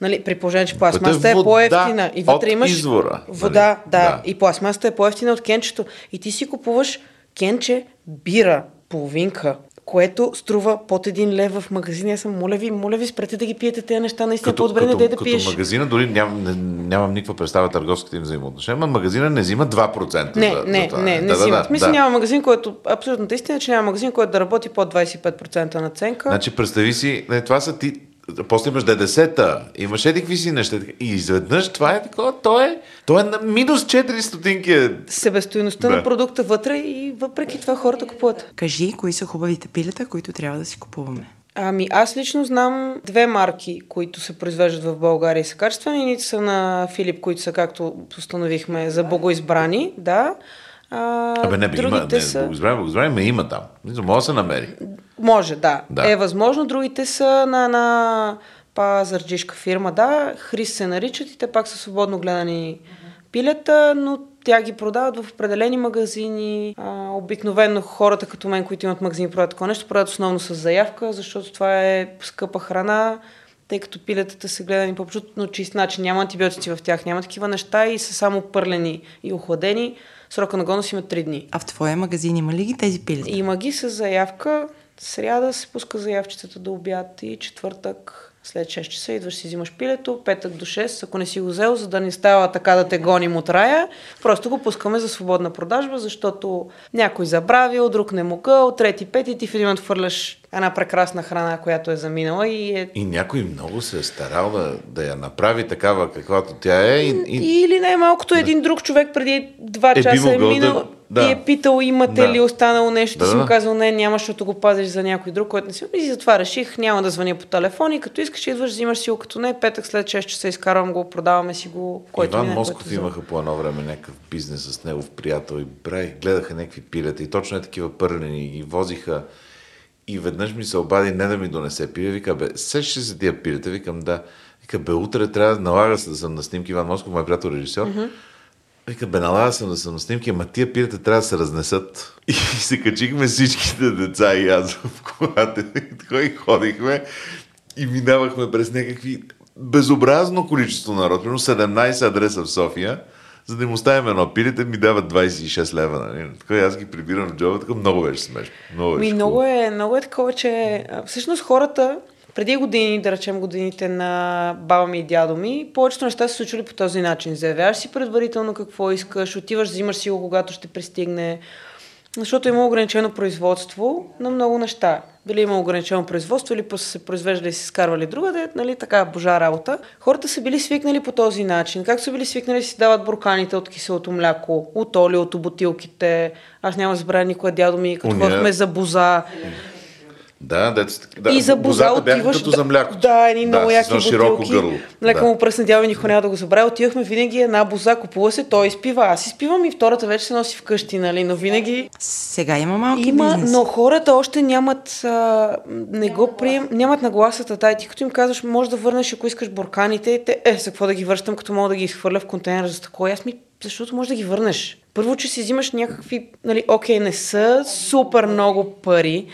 Нали, при положение, че пластмасата е вода по-ефтина. И вътре от имаш извора, вода, нали? да, Да. И пластмасата е по-ефтина от кенчето. И ти си купуваш кенче бира, половинка, което струва под един лев в магазина. Аз съм, моля ви, моля ви, спрете да ги пиете тези неща. Наистина по-добре не дай да като пиеш. магазина, дори ням, не, нямам никаква представа търговските им взаимоотношения, но магазина не взима 2% Не, за, не, за това. не, не да, си да, да, смисъл да. няма магазин, който... Абсолютната истина е, че няма магазин, който да работи под 25% наценка. Значи, представи си, не, това са ти, после имаш ДДС-та, имаш еди какви си неща. И изведнъж това е такова, то е, то е на минус 4 стотинки. е. Себестоиността Да. на продукта вътре и въпреки това хората купуват. Кажи, кои са хубавите пилета, които трябва да си купуваме. Ами аз лично знам две марки, които се произвеждат в България и са качествени. Едните са на Филип, които са, както установихме, за богоизбрани, да. А, Абе, не, бе, има, не, са... богоизбрание, богоизбрание, има там. Може да се намери. Може, да. Да. Е възможно. Другите са на, на пазарджишка фирма, да. Хрис се наричат и те пак са свободно гледани пилета, но тя ги продават в определени магазини. А, обикновено хората като мен, които имат магазини, продават такова нещо, продават основно с заявка, защото това е скъпа храна, тъй като пилетата са гледани по абсолютно чист начин. Няма антибиотици в тях, няма такива неща и са само пърлени и охладени. Срока на годност има 3 дни. А в твоя магазин има ли ги тези пилета? Има ги с заявка. Сряда се пуска заявчетата до обяд и четвъртък след 6 часа идваш си взимаш пилето, петък до 6, ако не си го взел, за да не става така да те гоним от рая, просто го пускаме за свободна продажба, защото някой забравил, друг не могъл, трети, пети, ти в един момент хвърляш една прекрасна храна, която е заминала и е И някой много се е старал да, да я направи такава, каквато тя е. И, и... Или най-малкото един друг човек преди два Е, би часа е могъл да- минал да. и е питал имате Да. ли останало нещо, Да, да, си му казал не, няма, защото го пазиш за някой друг, който не си. И затова реших, няма да звъня по телефон и като искаш идваш, взимаш си го, като не, петък след 6 часа изкарвам го, продаваме си го, който Иван мине, Москов който имаха по едно време някакъв бизнес с негов приятел и бре, гледаха някакви пилета и точно е такива пърлени и возиха. И веднъж ми се обади не да ми донесе пиле, вика, бе, сещаш се тия пилета? Викам, да. Вика, бе, утре трябва да налага се да съм на снимки. Иван Москов, мой приятел режисьор. Вика, бе, налага съм да съм на снимки, ама тия пилета трябва да се разнесат. И се качихме всичките деца и аз в колата. И ходихме и минавахме през някакви безобразно количество народ. Примерно 17 адреса в София. За да им оставим едно пилете, ми дават 26 лева. Нали? Така аз ги прибирам в джоба, така много беше смешно. Много, беше Ми, много, е, много е такова, че всъщност хората преди години, да речем годините на баба ми и дядо ми, повечето неща се случвали по този начин. Заявяваш си предварително какво искаш, отиваш, взимаш си го, когато ще пристигне. Защото има ограничено производство на много неща. Дали има ограничено производство или просто се произвеждали и се скарвали другаде, нали, така божа работа. Хората са били свикнали по този начин. Както са били свикнали да си дават бурканите от киселото мляко, от олиото, бутилките. Аз няма забравя никога дядо ми, като ходихме за боза. Да, дето, да, и за боза отиваш... като за мляко. Да, едни много с яки широко гърло. Лека да. му ми, никой няма да го забравя. Отивахме винаги една боза, купува се, той изпива. Аз изпивам и втората вече се носи вкъщи, нали? Но винаги Сега има малки има, бизнес. но хората още нямат, а, не го прием, нямат нагласата тай. Ти като им казваш, може да върнеш, ако искаш бурканите, те, е, за какво да ги връщам, като мога да ги изхвърля в контейнер за тако. И Аз ми защото може да ги върнеш. Първо, че си взимаш някакви, нали, окей, не са супер много пари.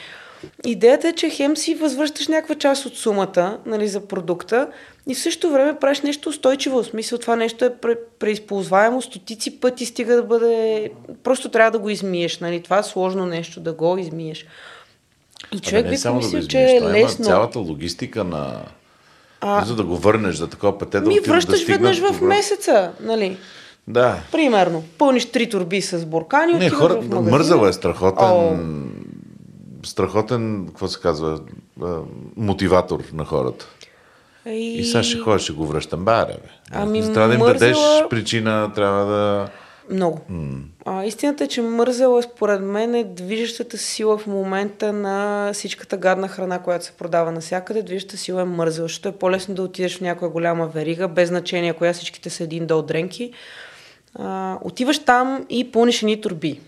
Идеята е, че хем си възвръщаш някаква част от сумата нали, за продукта и в същото време правиш нещо устойчиво. В смисъл това нещо е пре- преизползваемо стотици пъти, стига да бъде... Просто трябва да го измиеш. Нали? Това е сложно нещо, да го измиеш. И човек не би само да помислил, го че е лесно. цялата логистика на... А- За да го върнеш за такова пъте, да Ми връщаш да стигнат веднъж в месеца, нали? Да. Примерно. Пълниш три турби с буркани, Не, хора, в магазин. мързал е страхотен, О. страхотен, какво се казва, а, мотиватор на хората. И, И сега ще ходиш, ще го връщам. Баре, бе. Ами, трябва да им дадеш причина, трябва да... Много. А, истината е, че мързела според мен е движещата сила в момента на всичката гадна храна, която се продава навсякъде. Движещата сила е мързела, защото е по-лесно да отидеш в някоя голяма верига, без значение коя всичките са един дол дренки. А, отиваш там и пълниш едни турби.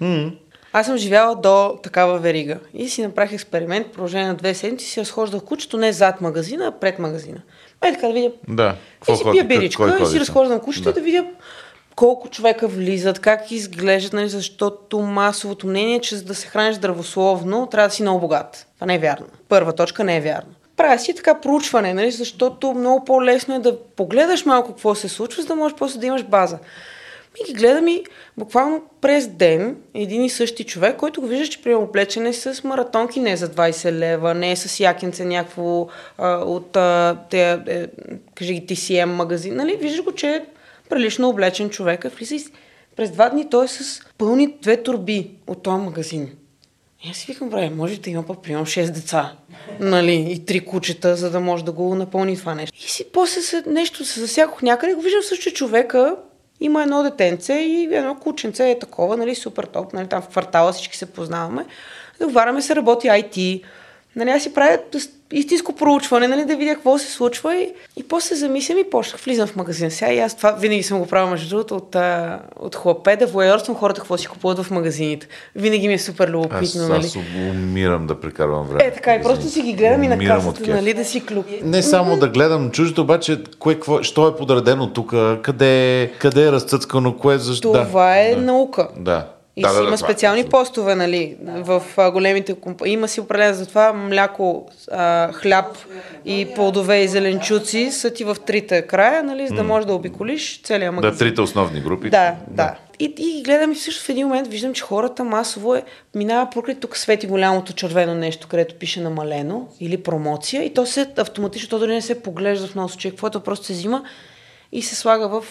Аз съм живяла до такава верига и си направих експеримент, в продължение на две седмици си разхождах кучето не зад магазина, а пред магазина. Е така да видя Да. и си ходи? пия Кой биричка и си разхождам кучето Да. и да видя колко човека влизат, как изглеждат, нали, защото масовото мнение е, че за да се храниш здравословно, трябва да си много богат. Това не е вярно. Първа точка не е вярно. Правя си така проучване, нали, защото много по-лесно е да погледаш малко какво се случва, за да можеш после да имаш база. И ги гледам и буквално през ден един и същи човек, който го виждаш, че приема облечен е с маратонки, не за 20 лева, не е с якенце някакво а, от а, те, е, кажи ги TCM магазин, нали? Виждаш го, че е прилично облечен човек. Влиза и през два дни той е с пълни две турби от този магазин. И аз си викам, бре, може да има пък примерно 6 деца, нали, и три кучета, за да може да го напълни това нещо. И си после нещо се засякох някъде, го виждам също, че човека има едно детенце и едно кученце е такова, нали, супер топ, нали, там в квартала всички се познаваме. Договаряме се, работи IT, нали, аз си правя истинско проучване, нали, да видя какво се случва и, и после се замислям и почнах, влизам в магазин. Сега и аз това винаги съм го правила, между другото, от, а, от хлапе, да воярствам хората какво си купуват в магазините. Винаги ми е супер Аз, любопитно, нали. аз умирам да прекарвам време. Е, така, и в просто си ги гледам и на Умирам касата, нали, да си клюк. Не само да гледам чуждото, обаче кое, какво, що е подредено тук, къде, е- къде е разцъцкано, кое защо. Това да, е да. наука. Да. И да, си да, има да, специални това е постове, нали, в а, големите компании. Има си определено за това мляко, а, хляб и плодове и зеленчуци са ти в трите края, нали, за да можеш да обиколиш целия магазин. Да, трите основни групи. Да, да. И, и гледам и също в един момент виждам, че хората масово е, минава покрай тук свети голямото червено нещо, където пише намалено или промоция и то се автоматично, то дори не се поглежда в носа, че каквото просто се взима и се слага в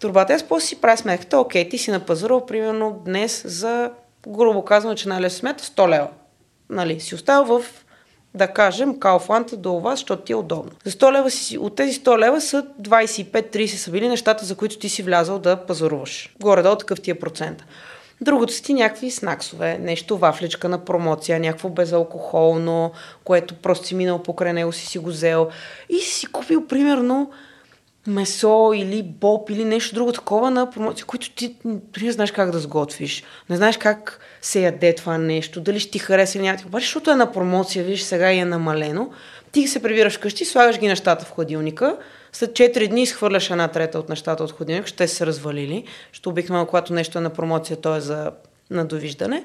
турбата. Аз после си правя сметката, окей, ти си напазарал примерно днес за, грубо казвам, че най-лесно смята 100 лева. Нали, си оставил в да кажем, Kaufland до вас, защото ти е удобно. За 100 лева си, от тези 100 лева са 25-30 са били нещата, за които ти си влязал да пазаруваш. Горе-долу такъв ти е процент. Другото са ти някакви снаксове, нещо вафличка на промоция, някакво безалкохолно, което просто си минал покрай него, си си го взел и си купил примерно месо или боб или нещо друго такова на промоция, които ти дори не знаеш как да сготвиш. Не знаеш как се яде това нещо, дали ще ти хареса или няма. Обаче, защото е на промоция, виж сега и е намалено, ти се прибираш вкъщи, слагаш ги нещата в хладилника, след 4 дни изхвърляш една трета от нещата от хладилника, ще се развалили, защото обикновено, когато нещо е на промоция, то е за на довиждане.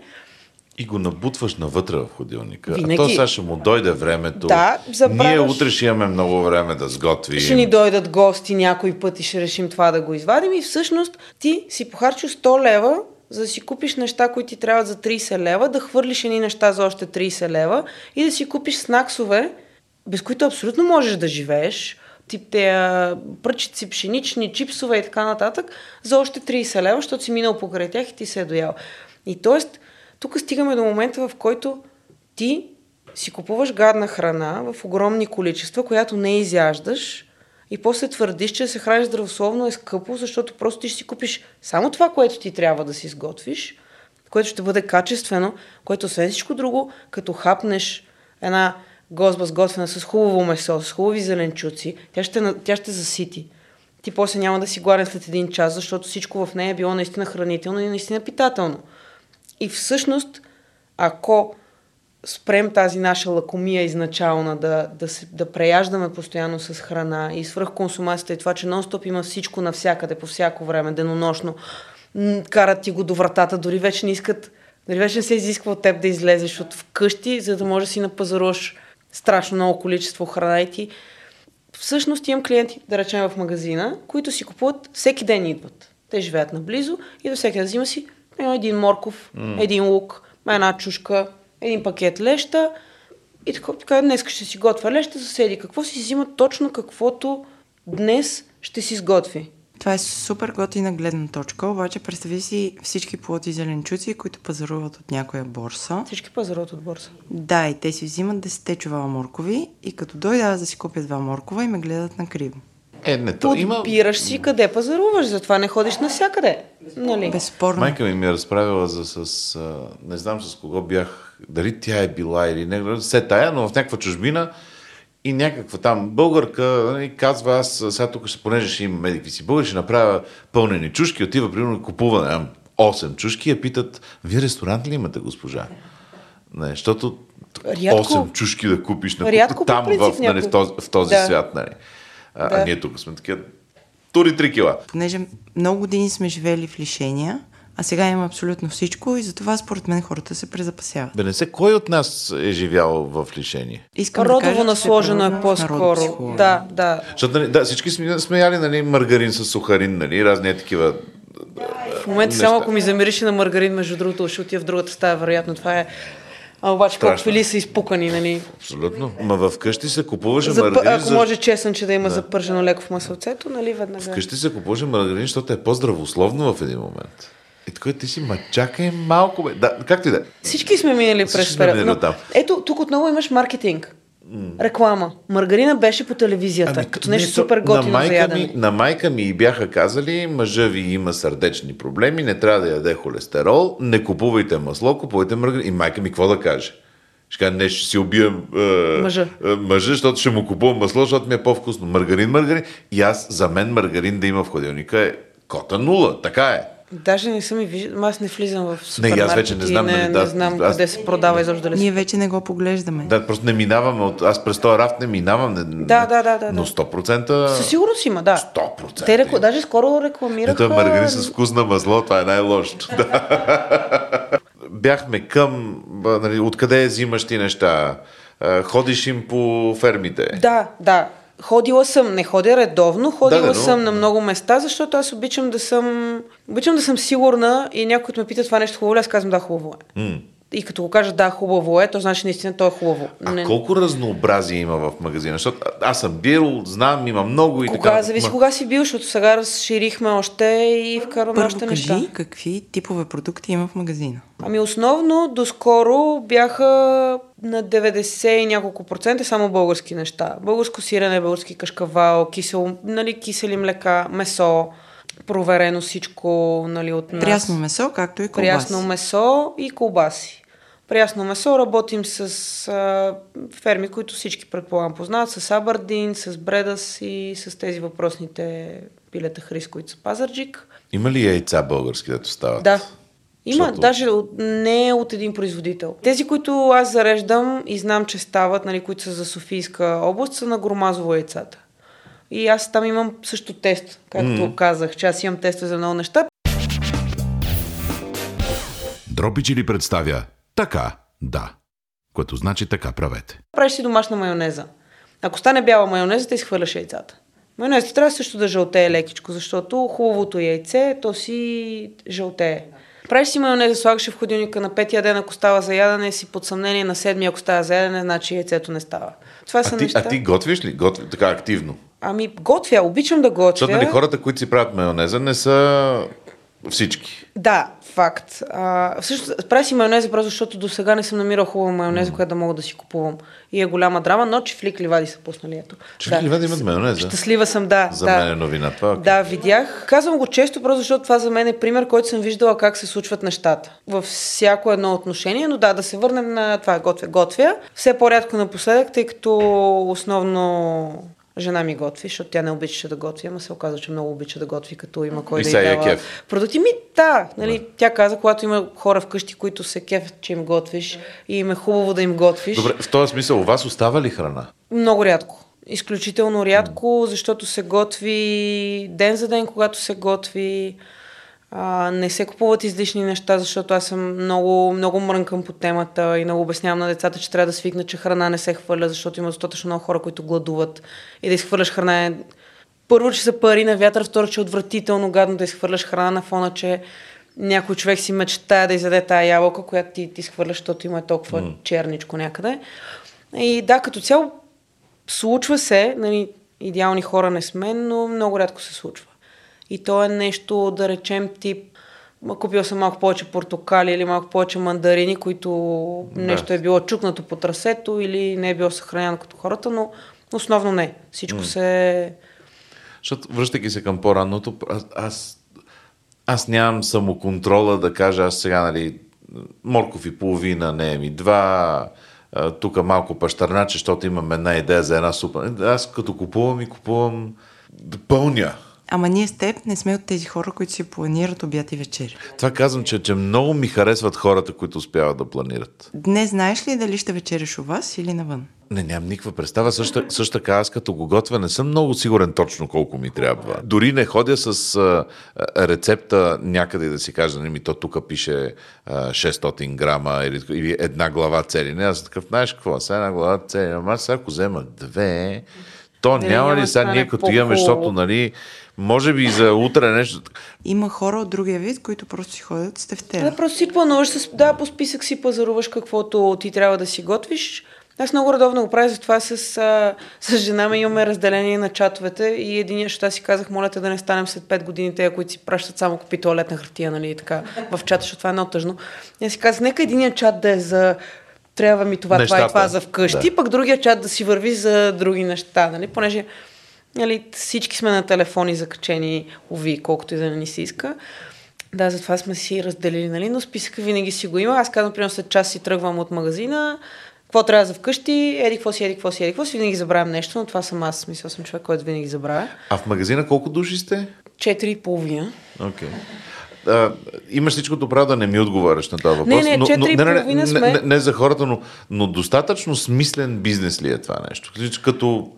И го набутваш навътре в ходилника. Винаги. А то сега ще му дойде времето. Да, забравяш- Ние утре ще имаме много време да сготвим. Ще ни дойдат гости някой път и ще решим това да го извадим. И всъщност ти си похарчил 100 лева, за да си купиш неща, които ти трябват за 30 лева, да хвърлиш едни неща за още 30 лева и да си купиш снаксове, без които абсолютно можеш да живееш, тип те пръчици, пшенични, чипсове и така нататък, за още 30 лева, защото си минал покрай тях и ти се е доял. И т.е. тук стигаме до момента, в който ти си купуваш гадна храна в огромни количества, която не изяждаш и после твърдиш, че се храниш здравословно е скъпо, защото просто ти ще си купиш само това, което ти трябва да си изготвиш, което ще бъде качествено, което освен всичко друго, като хапнеш една гозба сготвена с хубаво месо, с хубави зеленчуци, тя ще, тя ще засити. Ти после няма да си гладен след един час, защото всичко в нея е било наистина хранително и наистина питателно. И всъщност, ако спрем тази наша лакомия изначална, да, да, се, да преяждаме постоянно с храна и свръхконсумацията и това, че нон-стоп има всичко навсякъде, по всяко време, денонощно, карат ти го до вратата, дори вече не искат, дори вече не се изисква от теб да излезеш от вкъщи, за да можеш да си напазаруваш страшно много количество храна и ти. Всъщност имам клиенти, да речем в магазина, които си купуват, всеки ден идват. Те живеят наблизо и до всеки ден взима си един морков, mm. един лук, една чушка, един пакет леща и така, така днес ще си готвя леща, съседи. Какво си взима точно каквото днес ще си сготви. Това е супер готина гледна точка, обаче представи си всички плоти и зеленчуци, които пазаруват от някоя борса. Всички пазаруват от борса. Да, и те си взимат 10 чувала моркови и като дойда аз да си купя два моркова и ме гледат на криво. Е, не, то има... Подбираш си къде пазаруваш, затова не ходиш навсякъде. Нали? Безспорно. Майка ми ми е разправила за с... А, не знам с кого бях, дали тя е била или не, се тая, но в някаква чужбина и някаква там българка нали, казва, аз сега тук, ще, понеже ще имам медики си българи, ще направя пълнени чушки, отива, примерно, и купува не, знам, 8 чушки и я питат, вие ресторант ли имате, госпожа? Не, защото Рядко- 8 чушки да купиш на Рядко там принцип в, нали, в този, в този Да. свят. Нали. А, Да. а ние тук сме такива тури 3 кила. Понеже много години сме живели в лишения, а сега има абсолютно всичко и затова според мен хората се презапасяват. Да не се, кой от нас е живял в лишение? Искам да Родово кажа, че насложено се е народна по-скоро. Да, да. Защото нали, да, всички сме, сме яли нали, маргарин с сухарин, нали, разни е такива. В момента Неща. само ако ми замирише на маргарин, между другото, ще отида в другата стая, вероятно това е. А обаче колко фили са изпукани, нали? Абсолютно. Ма в къщи се купуваше За, маргарин. ако за... може чесънче да има да. запържено леко в масълцето, нали веднага. Вкъщи се купуваше маргарин, защото е по-здравословно в един момент. И така ти си, ма чакай малко, бе. Да, както и да е. Всички сме минали през период. ето, тук отново имаш маркетинг. Реклама. Маргарина беше по телевизията. Ами, като нещо не, супер на готино за майка, ядене. ми, на майка ми и бяха казали, мъжа ви има сърдечни проблеми, не трябва да яде холестерол, не купувайте масло, купувайте маргарин. И майка ми какво да каже? Ще кажа, не, ще си убия е, Мъжа. е, мъжа, защото ще му купувам масло, защото ми е по-вкусно. Маргарин, маргарин. И аз, за мен маргарин да има в ходилника е кота нула. Така е. Даже не съм и виждал, аз не влизам в Не, и аз вече не знам, не, нали, не, да, знам аз- къде се продава изобщо Ние вече не го поглеждаме. Да, просто не минавам от... Аз през този рафт не минавам. Не, Да, да, да, да, Но да. 100%... Със сигурност има, да. 100%. Те реку... даже скоро рекламираха... Ето е маргарин с вкус на масло, това е най-лошото. Да. Бяхме към, нали, откъде взимаш ти неща, ходиш им по фермите. Да, да. Ходила съм, не ходя редовно, ходила Да, да, но- съм на много места, защото аз обичам да съм, обичам да съм сигурна и някой ме пита това нещо хубаво ли, аз казвам да, хубаво е. М. И като го кажа да, хубаво е, то значи наистина то е хубаво. А колко разнообразие има в магазина? Защото а- аз съм бил, знам, има много и Кога, така. зависи Ма- кога си бил, защото сега разширихме още и вкарваме Първо още кажи неща. какви типове продукти има в магазина. Ами основно доскоро бяха на 90 и няколко процента само български неща. Българско сирене, български кашкавал, кисел, нали, кисели млека, месо, проверено всичко нали, от нас. Прясно месо, както и колбаси. Прясно месо и колбаси. Прясно месо работим с а, ферми, които всички предполагам познават, с Абърдин, с Бредас и с тези въпросните пилета Хрис, които са пазарджик. Има ли яйца български, дето стават? Да. Има, Защото- даже от, не от един производител. Тези, които аз зареждам и знам, че стават, нали, които са за Софийска област, са на Громазово яйцата. И аз там имам също тест, както mm. казах, че аз имам тестове за много неща. Дропичи ли представя така, да. Което значи така правете. Правиш си домашна майонеза. Ако стане бяла майонеза, те изхвърляш яйцата. Майонезът трябва също да жълтее лекичко, защото хубавото яйце, то си жълтее. Правиш си майонеза, слагаш в ходилника на петия ден, ако става за ядене, си под съмнение на седмия, ако става за ядене, значи яйцето не става. Това са А ти, неща. а ти готвиш ли? Готви, така активно. Ами готвя, обичам да готвя. Защото нали, хората, които си правят майонеза, не са всички. Да, факт. А, всъщност, правя си майонеза, просто защото до сега не съм намирал хубава майонеза, която да мога да си купувам. И е голяма драма, но чифлик ливади са пуснали. Ето. Чифлик ливади имат майонеза? Щастлива съм, да. За да. мен е новина това. окей. Да, видях. Казвам го често, просто защото това за мен е пример, който съм виждала как се случват нещата. Във всяко едно отношение, но да, да се върнем на това готвя. Готвя. Все по-рядко напоследък, тъй като основно жена ми готви, защото тя не обичаше да готви, ама се оказа, че много обича да готви, като има кой И да й сега я дава кеф. продукти. Ми, да, нали, тя каза, когато има хора вкъщи, които се кефят, че им готвиш и им е хубаво да им готвиш. Добре, в този смисъл, у вас остава ли храна? Много рядко. Изключително рядко, защото се готви ден за ден, когато се готви. А, не се купуват излишни неща, защото аз съм много, много мрънкам по темата и много обяснявам на децата, че трябва да свикнат, че храна не се хвърля, защото има достатъчно много хора, които гладуват и да изхвърляш храна е първо, че са пари на вятър, второ, че е отвратително гадно да изхвърляш храна на фона, че някой човек си мечтае да изяде тая ябълка, която ти, ти изхвърляш, защото има толкова mm. черничко някъде. И да, като цяло случва се, нали, идеални хора не сме, но много рядко се случва. И то е нещо, да речем, тип купил съм малко повече портокали или малко повече мандарини, които нещо е било чукнато по трасето или не е било съхранено като хората, но основно не. Всичко се... Защото, връщайки се към по-ранното, аз, аз, аз нямам самоконтрола да кажа, аз сега, нали, морков и половина, не ми два, тук малко пащарначе, защото имам една идея за една супа. Аз като купувам и купувам да пълня. Ама ние с теб не сме от тези хора, които си планират обяд и вечер. Това казвам, че, че много ми харесват хората, които успяват да планират. Днес знаеш ли дали ще вечериш у вас или навън? Не, нямам никаква представа. Също, също така, аз като го готвя, не съм много сигурен точно колко ми трябва. Дори не ходя с а, рецепта някъде да си кажа, не ми то тук пише а, 600 грама или, или една глава цели. Не, аз такъв, знаеш какво, сега една глава цели, ама сега ако взема две, то Дали няма ли сега ние като имаме, защото, нали, може би за утре нещо. Има хора от другия вид, които просто си ходят с тефтера. Да, просто си плануваш, с, да, по списък си пазаруваш каквото ти трябва да си готвиш. Аз много редовно го правя, затова с, а, с жена ми имаме разделение на чатовете и единия ще си казах, моля те да не станем след 5 години, те, които си пращат само купи туалетна хартия, нали, и така, в чата, защото това е много тъжно. И аз си казах, нека единия чат да е за трябва ми това, това Нещата. и това за вкъщи, Да. пък другия чат да си върви за други неща, нали, понеже нали, всички сме на телефони закачени, уви, колкото и да не ни се иска. Да, затова сме си разделили, нали? но списъка винаги си го има. Аз казвам, примерно след час си тръгвам от магазина, какво трябва за вкъщи, еди какво си, еди какво си, еди какво си, винаги забравям нещо, но това съм аз, смисъл съм човек, който винаги забравя. А в магазина колко души сте? Четири и половина. Окей. А, имаш всичкото право да не ми отговаряш на този въпрос. Не, не, но, но, не, не, не, сме. не, не за хората, но, но достатъчно смислен бизнес ли е това нещо? Като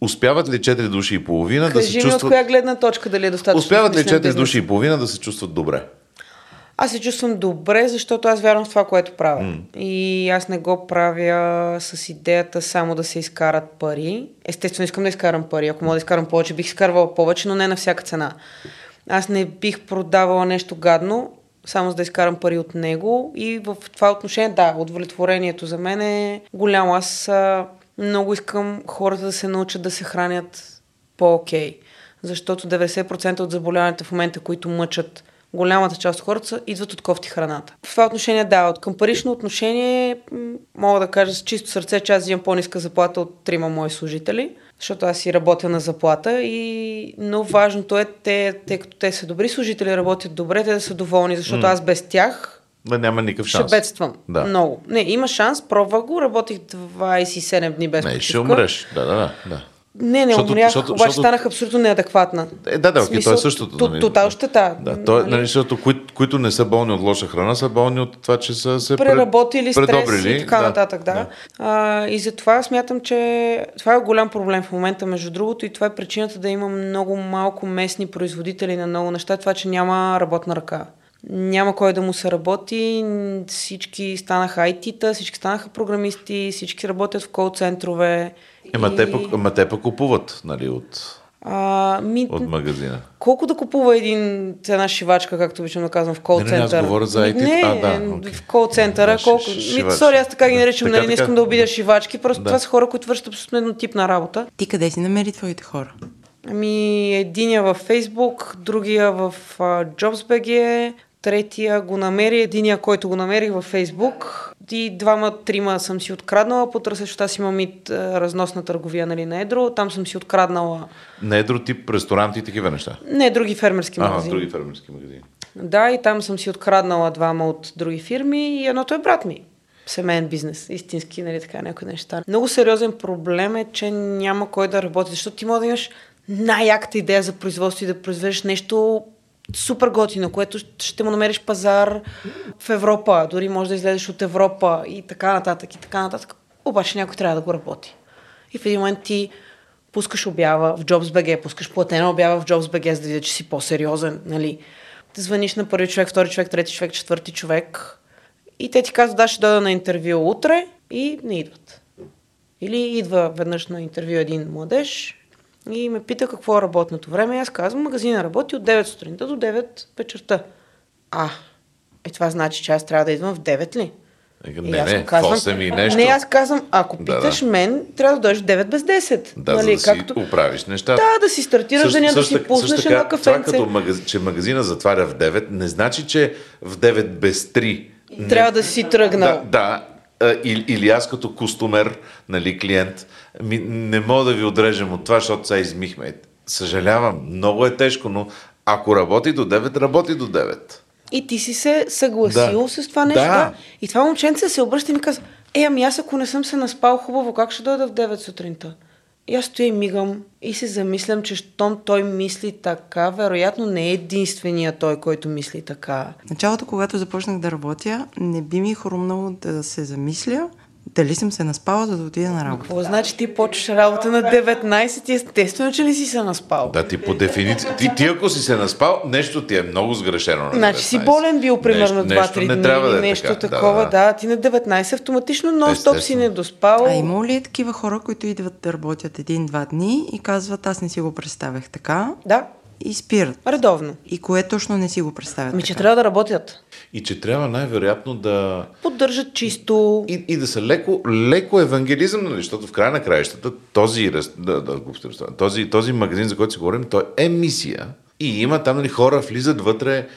успяват ли 4 души и половина да Кажи се ми чувстват... от коя гледна точка дали е достатъчно. Успяват ли смислен 4 бизнес? души и половина да се чувстват добре? Аз се чувствам добре, защото аз вярвам в това, което правя. Mm. И аз не го правя с идеята само да се изкарат пари. Естествено, искам да изкарам пари. Ако мога да изкарам повече, бих изкарвала повече, но не на всяка цена. Аз не бих продавала нещо гадно, само за да изкарам пари от него. И в това отношение, да, удовлетворението за мен е голямо. Аз а, много искам хората да се научат да се хранят по-окей. Защото 90% от заболяванията в момента, които мъчат голямата част от хората, идват от кофти храната. В това отношение, да, от към парично отношение, мога да кажа с чисто сърце, че аз взимам по-ниска заплата от трима мои служители, защото аз си работя на заплата и но важното е, те, тъй като те са добри служители, работят добре, те да са доволни, защото аз без тях Да няма никакъв ще шанс. бедствам. Да. Много. Не, има шанс, пробвах го, работих 27 дни без Не, ще почивка. умреш. Да, да, да. да. Не, не Защото- умрях, защото- обаче защото- станах абсолютно неадекватна. Е, да, да, окей, то е същото. то- нали? Тотал щета. Да, то е, нали? нали, защото кои, които не са болни от лоша храна, са болни от това, че са се пред- преработили стрес предобрили. и така нататък, да. А, и затова смятам, че това е голям проблем в момента, между другото, и това е причината да има много малко местни производители на много неща, това, че няма работна ръка. Няма кой да му се работи, всички станаха IT-та, всички станаха програмисти, всички работят в кол-центрове. Ема, и- те, пък, ама те пък купуват, нали, от, А, ми, от магазина. колко да купува един една шивачка, както обичам да казвам, в кол Не, не, не, аз говоря за IT. Не, А, да, окей. в кол центъра. Да, колко... ши- Ми, сори, аз така ги Да. наричам, Така, нали, не искам да обидя шивачки, просто Да. това са хора, които вършат абсолютно еднотипна работа. Ти къде си намери твоите хора? Ами, единия във Фейсбук, другия в JobsBG, третия го намери, единия, който го намерих във Фейсбук и двама, трима съм си откраднала по търсещата си а, разносна търговия нали, на Едро, там съм си откраднала Не едро тип ресторанти и такива неща. не други фермерски Ага, магазини. други фермерски магазини. Да, и там съм си откраднала двама от други фирми и едното е брат ми. семейен бизнес, истински, нали така, някои неща. Много сериозен проблем е, че няма кой да работи, защото ти може да имаш най-яката идея за производство и да произведеш нещо супер готино, което ще му намериш пазар в Европа, дори може да излезеш от Европа и така нататък и така нататък. Обаче някой трябва да го работи. И в един момент ти пускаш обява в JobsBG, пускаш платена обява в JobsBG, за да видя, че си по-сериозен, нали? Да звъниш на първи човек, втори човек, трети човек, четвърти човек и те ти казват, да, ще дойда на интервю утре и не идват. Или идва веднъж на интервю един младеж и ме пита какво е работното време. И аз казвам, магазина работи от 9 сутринта до 9 вечерта. А, е това значи, че аз трябва да идвам в 9 ли? И Не, аз не, казвам, 8 и нещо. Не, аз казвам, ако Да, питаш да. мен, трябва да дойдеш в 9 без 10. Да, нали, за да както... си оправиш нещата. Да, да си стартираш деня, да си пуснеш едно Това кафенце. като магаз... че магазина затваря в 9, не значи, че в 9 без 3 Трябва да си тръгнал. Да, да. Или, или аз като костомер, нали, клиент, ми, не мога да ви отрежем от това, защото сега измихме. Съжалявам, много е тежко, но ако работи до 9, работи до 9. И ти си се съгласил Да. с това нещо. Да. Да. И това момченце се обръща и ми казва, е, ами аз ако не съм се наспал хубаво, как ще дойда в 9 сутринта? И аз стоя и мигам и се замислям, че щом той мисли така, вероятно не е единствения той, който мисли така. В началото, когато започнах да работя, не би ми хрумнало да се замисля дали съм се наспала, за да отида на работа. Какво значи ти почваш работа на 19 и естествено, че ли си се наспал? Да, ти по дефиниция. Ти, ти ако си се наспал, нещо ти е много сгрешено. на Значи си 19. болен бил примерно Нещо- 2-3 нещо дни не трябва или да е нещо така. такова. Да, да. Ти на 19 автоматично нон-стоп си недоспал. А има ли такива хора, които идват да работят един-два дни и казват, аз не си го представях така Да, и спират? редовно. И кое точно не си го представят Ми, че трябва да работят. И че трябва най-вероятно да... Поддържат чисто. И, и да са леко, леко евангелизъм, нали? защото в края на краищата този, да, да, този, този магазин, за който си говорим, той е мисия. И има там нали, хора, влизат вътре,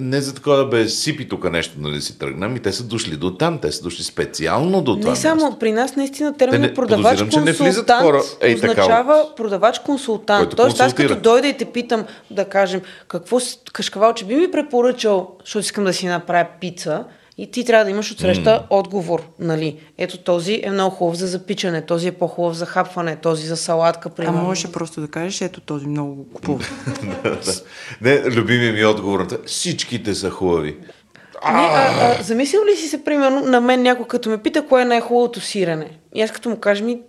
не за такова да бе сипи тук нещо, нали си тръгнем, и те са дошли до там, те са дошли специално до това Не само място. при нас наистина Те терминът не- продавач консултант хора, ей означава продавач консултант. Тоест аз като дойда и те питам да кажем какво кашкавал, че би ми препоръчал, защото искам да си направя пица и ти трябва да имаш отсреща mm. отговор. Нали? Ето този е много хубав за запичане, този е по-хубав за хапване, този за салатка. А Примерно. можеше просто да кажеш, ето този много го купува. Не, любимия ми отговор на всичките са хубави. Не, а, а, замислил ли си се, примерно, на мен някой като ме пита, кое е най-хубавото сирене? И аз като му кажа ми,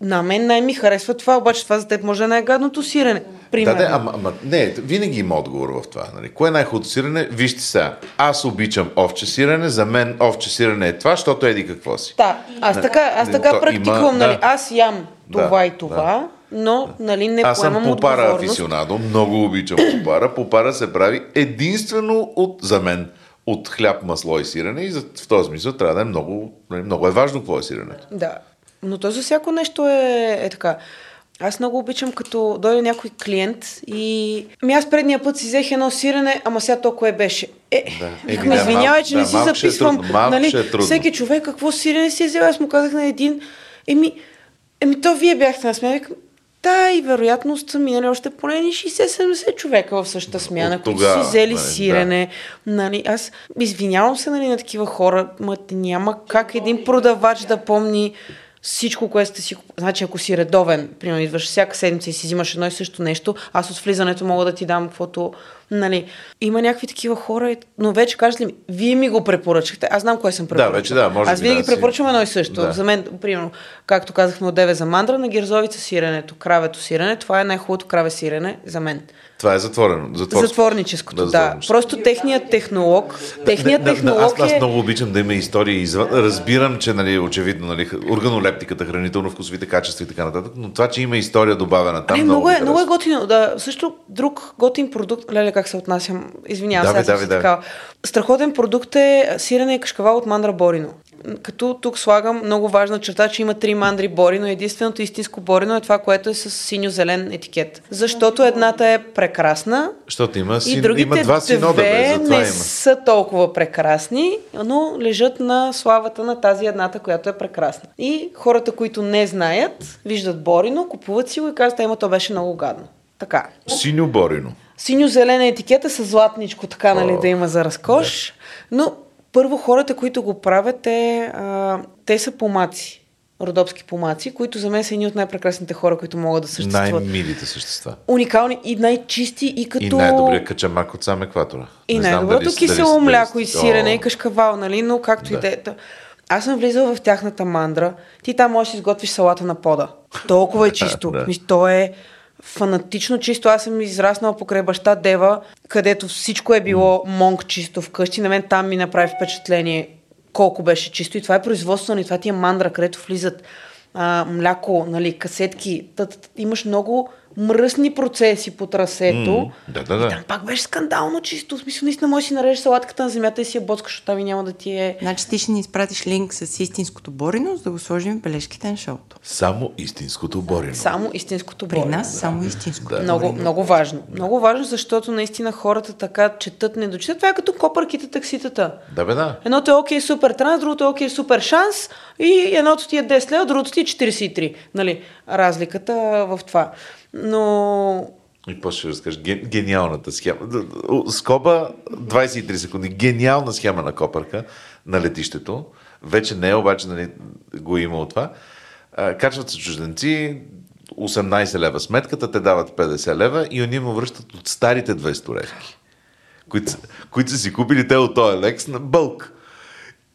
на мен най-ми харесва това, обаче това за теб може да е най-гадното сирене. Да, Примерно. да, ама, ама, не, винаги има отговор в това. Нали? Кое е най-хубавото сирене? Вижте сега. Аз обичам овче сирене, за мен овче сирене е това, защото еди какво си. Да, аз така, аз така то практикувам, има- нали? да. Аз ям Да, това и да. това, но, нали, не Аз съм попара афисионадо, много обичам попара. Попара се прави единствено от, за мен, от хляб, масло и сирене и в този смисъл трябва да е много, нали, много е важно какво е сиренето. Да, но то за всяко нещо е, е така. Аз много обичам като дойде някой клиент и... Ми аз предния път си взех едно сирене, ама сега то кое беше? Е, Да. да. Ме да, извинявай, че не да, си малко ще е записвам. трудно, нали, е трудно. Всеки човек какво сирене си е взел. Аз му казах на един, еми, еми то вие бяхте на смяна. Викам, Да, и вероятно са минали още поне ни 60-70 човека в същата смяна, От които тогава, си взели нали, сирене. Нали, аз извинявам се нали, на такива хора, ма няма как един продавач да помни всичко, което сте си... Значи, ако си редовен, примерно, идваш всяка седмица и си взимаш едно и също нещо, аз от влизането мога да ти дам каквото... Нали, има някакви такива хора, но вече кажете ли ми, вие ми го препоръчахте, аз знам кое съм препоръчал. вече да, може Аз винаги да препоръчвам едно и също. Да. За мен, примерно, както казахме от Деве за мандра, на гирзовица сиренето, кравето сирене, това е най-хубавото краве сирене за мен. Това е затворено. Затворско. Затворническото, да. затворническо. Просто техният технолог, техният не, технолог аз, аз е... много обичам да има истории извън. Разбирам, че нали, очевидно нали, органолептиката, хранително-вкусовите качества и така нататък, но това, че има история добавена там, Не, много, е, много е харесва. готино. Да, също друг готин продукт, леле как се отнасям, извинявам Давай, се. Страхотен продукт е сирене и кашкавал от мандра Борино. Като тук слагам много важна черта, че има три мандри Борино. Единственото истинско Борино е това, което е с синьо-зелен етикет. Защото едната е прекрасна, Защото има, и син, другите има два синода, две не има. са толкова прекрасни, но лежат на славата на тази едната, която е прекрасна. И хората, които не знаят, виждат Борино, купуват си го и казват, ема то беше много гадно. Така. Синьо Борино. Синьо-зелена етикета с златничко, така, нали, да има за разкош. Но Първо, хората, които го правят, е, а, те са помаци. Родопски помаци, които за мен са едни от най-прекрасните хора, които могат да съществуват. Най-милите същества. Уникални и най-чисти, и като... И най-добрият качамак от сам екватора. И най-доброто дали- кисело дали- мляко и сирене О, и кашкавал, нали? Но както и да е. Та- Аз съм влизала в тяхната мандра. Ти там можеш да изготвиш салата на пода. Толкова е чисто. Да. То е фанатично чисто. Аз съм израснала покрай баща Дева, където всичко е било монк чисто вкъщи. На мен там ми направи впечатление колко беше чисто. И това е производство, и това ти е мандра, където влизат а, мляко, нали, касетки. Та, имаш много мръсни процеси по трасето. М, да, да, да. И там пак беше скандално чисто. В смисъл, наистина можеш да си нарежеш салатката на земята и си я боцкаш, защото там и няма да ти е... Значи ти ще ни изпратиш линк с истинското борино, за да го сложим в бележките на шоуто. Само истинското борино. Само истинското При борино. нас само истинско. Да. Много, много важно. Много важно, защото наистина хората така четат, не дочитат. Това е като копърките такситата. Да, бе, да. Едното е окей супер транс, другото е окей супер шанс и едното ти е 10 лева, другото ти е 43. Нали, разликата в това. Но И после ще разкажеш ген, гениалната схема. Скоба 23 секунди. Гениална схема на копърка на летището. Вече не е, обаче нали, го е имало това. Качват се чужденци, 18 лева сметката, те дават 50 лева и они му връщат от старите 200 левки, които, които са си купили те от този лекс на бълк.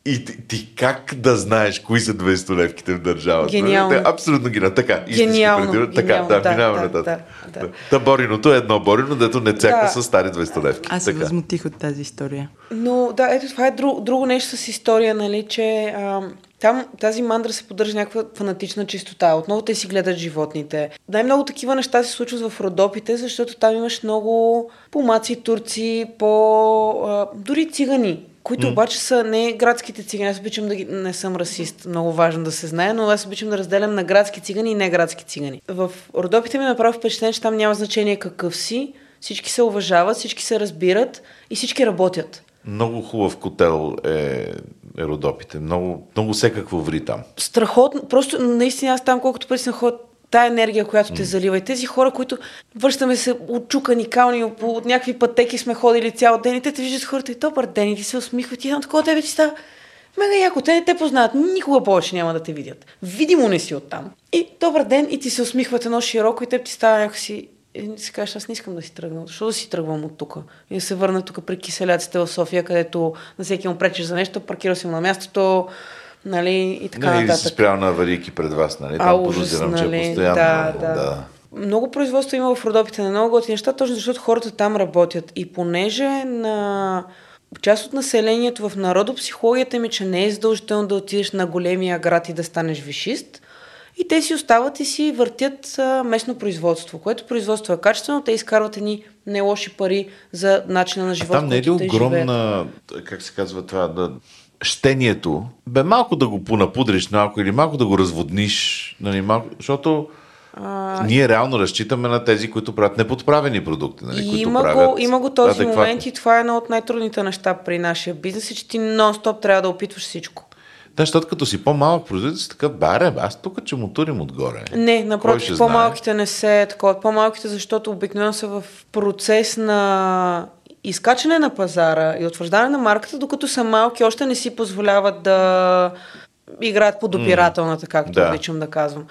И ти, ти как да знаеш кои са 200 левките в държавата? Гениално. Те, абсолютно гениално. Така, истински Гениално, придират. Така, гениално, да, да, минаваме да, нататък. да, да. Та бориното е едно борино, дето не цяка Да. с стари 200 левки. Аз се Така. възмутих от тази история. Но да, ето това е друг, друго нещо с история, нали, че а, там тази мандра се поддържа някаква фанатична чистота. Отново те си гледат животните. Най-много такива неща се случват в Родопите, защото там имаш много помаци, турци, по... А, дори цигани, които mm. обаче са не градските цигани. Аз обичам да ги... Не съм расист, много важно да се знае, но аз обичам да разделям на градски цигани и не градски цигани. В Родопите ми направи впечатление, че там няма значение какъв си. Всички се уважават, всички се разбират и всички работят. Много хубав котел е, е Родопите. Много, много всекакво ври там. страхотно. Просто наистина аз там, колкото пъти съм ходил, тая енергия, която те залива и тези хора, които връщаме се отчукани, кални, по от някакви пътеки сме ходили цял ден и те те виждат хората и добър ден и ти се усмихват и едно такова тебе ти става мега яко. Те не те познават, никога повече няма да те видят. Видимо не си оттам. И добър ден и ти се усмихват едно широко и те ти става някакси и си кажеш, аз не искам да си тръгна. Защо да си тръгвам от тук? И да се върна тук при киселяците в София, където на всеки му пречеш за нещо, паркирал си му на мястото, нали, и така Нали, нататък. спрял на аварийки пред вас, нали? Там А, ужас, че е нали? постоянно. Да, много, да. Много производство има в Родопите на много готини неща, точно защото хората там работят. И понеже на част от населението в народопсихологията ми, че не е задължително да отидеш на големия град и да станеш вишист, и те си остават и си въртят а, местно производство, което производство е качествено, те изкарват едни не лоши пари за начина на живот, Там не е ли те живеят. огромна, как се казва това, да, щението, бе малко да го понапудриш малко или малко да го разводниш, нали, малко, защото а... ние реално разчитаме на тези, които правят неподправени продукти, нали, И които има правят го, има го този адекватни. момент и това е едно от най-трудните неща при нашия бизнес, е, че ти нон-стоп трябва да опитваш всичко. Да, защото като си по-малък производител, си така, баре, аз тук че му турим отгоре. Не, напротив, по-малките не се такова. По-малките, защото обикновено са в процес на изкачане на пазара и утвърждаване на марката, докато са малки, още не си позволяват да играят под опирателната, както да. обичам да казвам.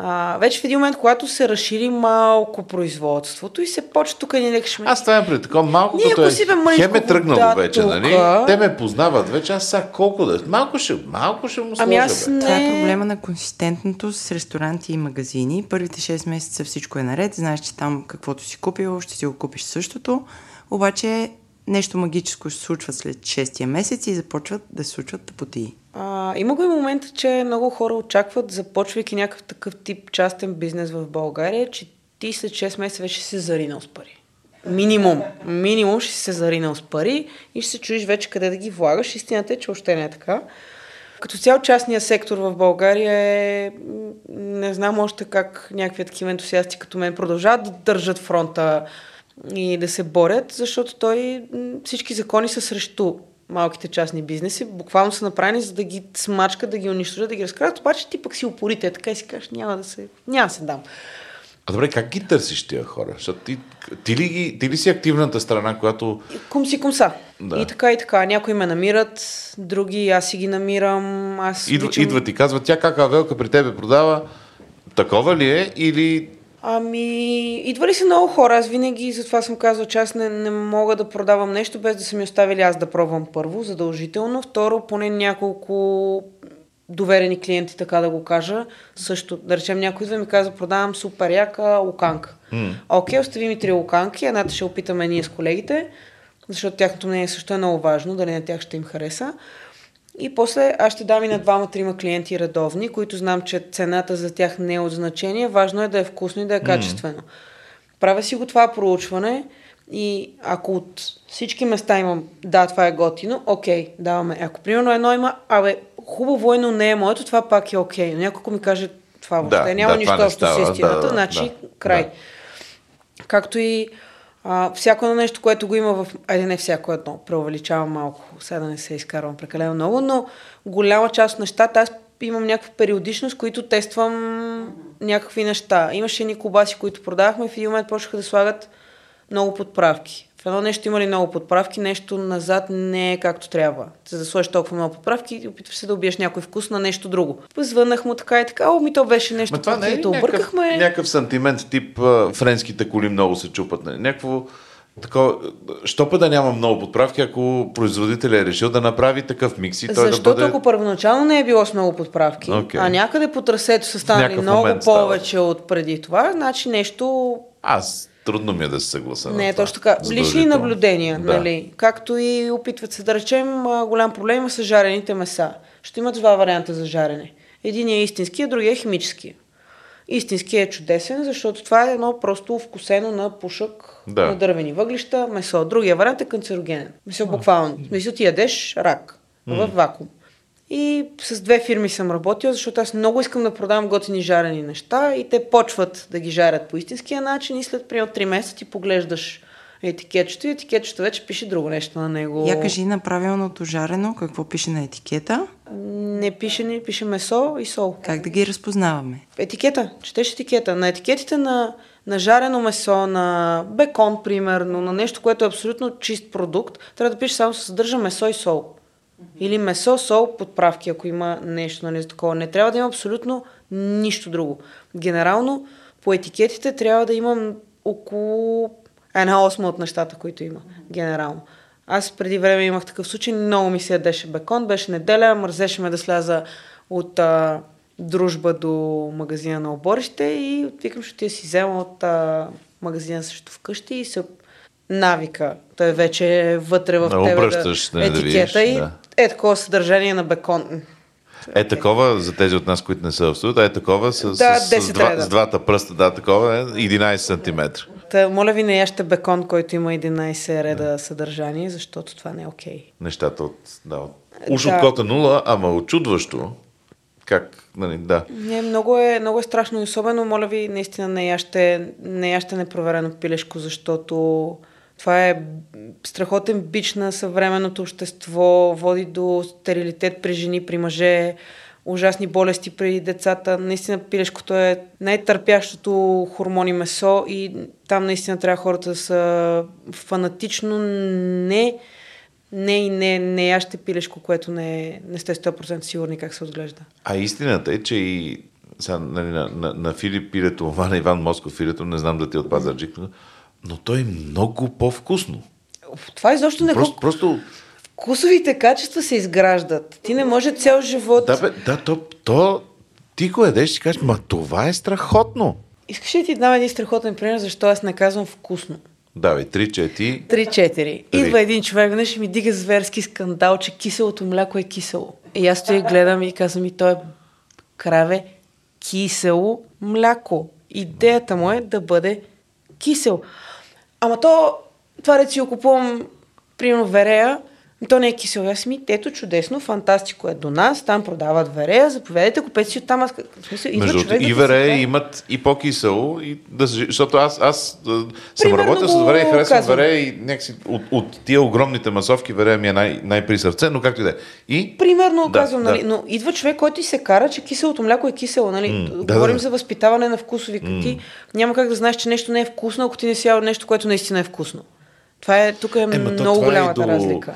А, вече в един момент, когато се разшири малко производството и се почва тук ни лекшме. Аз това пред такова малко, Ние, като е, си бе мъничко хем е тръгнало вода вече, тука. нали? Те ме познават вече, аз сега колко да... Малко ще, малко ще му сложа, Ами аз бе. не... Това е проблема на консистентното с ресторанти и магазини. Първите 6 месеца всичко е наред. Знаеш, че там каквото си купил, ще си го купиш същото. Обаче нещо магическо се случва след 6-я месец и започват да се случват тъпотии. А, има го и момента, че много хора очакват, започвайки някакъв такъв тип частен бизнес в България, че ти след 6 месеца вече се заринал с пари. Минимум. Минимум ще се заринал с пари и ще се чуеш вече къде да ги влагаш. Истината е, че още не е така. Като цял частния сектор в България е... Не знам още как някакви такива ентусиасти като мен продължават да държат фронта и да се борят, защото той всички закони са срещу малките частни бизнеси, буквално са направени за да ги смачкат, да ги унищожат, да ги разкрадат, обаче ти пък си упорите, така и си кажеш, няма да се, няма да се дам. А добре, как ги търсиш тия хора? Защото ти, ти, ли, ги, ти ли си активната страна, която... Кум си кумса. Да. И така и така. Някои ме намират, други аз си ги намирам. Аз Идва, обичам- идва ти казва, тя как Авелка при тебе продава, такова ли е или... Ами, идва ли са много хора? Аз винаги, затова съм казал, че аз не, не мога да продавам нещо, без да са ми оставили аз да пробвам първо, задължително. Второ, поне няколко доверени клиенти, така да го кажа. Също, да речем, някой идва и ми казва, продавам супер яка луканка. Mm. Окей, остави ми три луканки, едната ще опитаме ние с колегите, защото тяхното мнение също е много важно, дали на тях ще им хареса. И после аз ще дам и на двама-трима клиенти редовни, които знам, че цената за тях не е от значение. Важно е да е вкусно и да е качествено. Правя си го това проучване и ако от всички места имам, да, това е готино, окей, даваме. Ако примерно едно има, абе, хубаво е, но не е моето, това пак е окей. Но някой ми каже, това въобще Да, няма да, нищо общо с истината, да, значи да, край. да. Както и а, всяко едно нещо, което го има в... Айде не всяко едно, преувеличавам малко, сега да не се изкарвам прекалено много, но голяма част от нещата аз имам някаква периодичност, които тествам някакви неща. Имаше едни колбаси, които продавахме, в един момент почнаха да слагат много подправки. Едно нещо има ли много подправки, нещо назад не е както трябва. За да сложиш толкова много подправки, опитваш се да убиеш някой вкус на нещо друго. Звъннах му така и така, о, ми то беше нещо, Ма това не е ли някакъв, объркахме. някакъв сантимент тип френските коли много се чупат? нали? Някакво такова, що път да няма много подправки, ако производителя е решил да направи такъв микс и той Защото да бъде... ако първоначално не е било с много подправки, Окей. а някъде по трасето са станали много момент става. повече от преди това, значи нещо Аз трудно ми е да се съгласа. на не е това. точно така. Лични наблюдения, Да. нали? Както и опитват се да речем, голям проблем има с жарените меса. Ще имат два варианта за жарене. Един е истински, а другия е химически. Истински е чудесен, защото това е едно просто вкусено на пушък, Да. на дървени въглища, месо. Другия вариант е канцерогенен. Мисля, буквално. Мисля, ти ядеш рак в вакуум. И с две фирми съм работила, защото аз много искам да продавам готини жарени неща и те почват да ги жарят по истинския начин и след примерно 3 месеца ти поглеждаш етикетчето и етикетчето вече пише друго нещо на него. Я кажи на правилното жарено, какво пише на етикета, Не пише, не пише месо и сол. как да ги разпознаваме. Етикета, четеш етикета. На етикетите на, на жарено месо, на бекон, примерно, на нещо, което е абсолютно чист продукт, трябва да пише само съдържа месо и сол. Или месо, сол, подправки, ако има нещо нали, за такова. Не трябва да има абсолютно нищо друго. Генерално, по етикетите трябва да имам около една осма от нещата, които има. Генерално. Аз преди време имах такъв случай, много ми се ядеше бекон, беше неделя, мързеше ме да сляза от а, дружба до магазина на оборище и викам, ще ти си взема от а, магазина също вкъщи и се навика. Той вече е вътре в Да, тебе обръщаш, да, нали, да етикета видиш, и да. Е такова съдържание на бекон. Е такова, за тези от нас, които не са в студиото, е такова с, Да, с, с, 10 два, с двата пръста, да, такова е 11 см. Та, моля ви, не яще бекон, който има 11 реда съдържание, защото това не е окей. Нещата от... Да, от уж Да. от кота нула, ама очудващо. Как, нали, да. Не, много е, много е страшно и особено, моля ви, наистина не яще, не яще непроверено пилешко, защото това е страхотен бич на съвременното общество, води до стерилитет при жени, при мъже, ужасни болести при децата. Наистина пилешкото е най-търпящото хормони месо и там наистина трябва хората да са фанатично не не и не, не яще пилешко, което не, не сте 100% сигурни как се отглежда. А истината е, че и сега, нали, на, на, на Филип пирето, това на Иван Москов пирето, не знам да ти е от Пазарджик, но той е много по-вкусно. Това изобщо не Просто, го... просто Вкусовите качества се изграждат. Ти не може цял живот... да, бе, да, то, то, ти го едеш и си кажеш, ма това е страхотно. Искаш ли ти дам един страхотен пример, защо аз не казвам вкусно? Давай, три, чети. 3-4. Идва един човек, веднъж ми дига зверски скандал, че киселото мляко е кисело. И аз стоя гледам и казвам и то е краве кисело мляко. Идеята му е да бъде кисел. Ама то, това речи, го купувам, примерно, верея, То не е кисело. Аз ми, ето чудесно, фантастико е до нас, там продават верея, заповядайте, купете си оттам. Аз, в смисъл, идва Между човек и да си вере вземе. имат и по-кисело, и да, защото аз, аз а, съм работил с го вере и харесвам казвам. вере и някакси от, от тия огромните масовки вере ми е най, най-при сърце, но както и да е. И Примерно Да, казвам, да. нали, но идва човек, който ти се кара, че киселото мляко е кисело, нали? Да, Говорим да. за възпитаване на вкусови. Mm. Ти няма как да знаеш, че нещо не е вкусно, ако ти не си ял нещо, което наистина е вкусно. Това е, тук е Ема, много е и голямата до- разлика.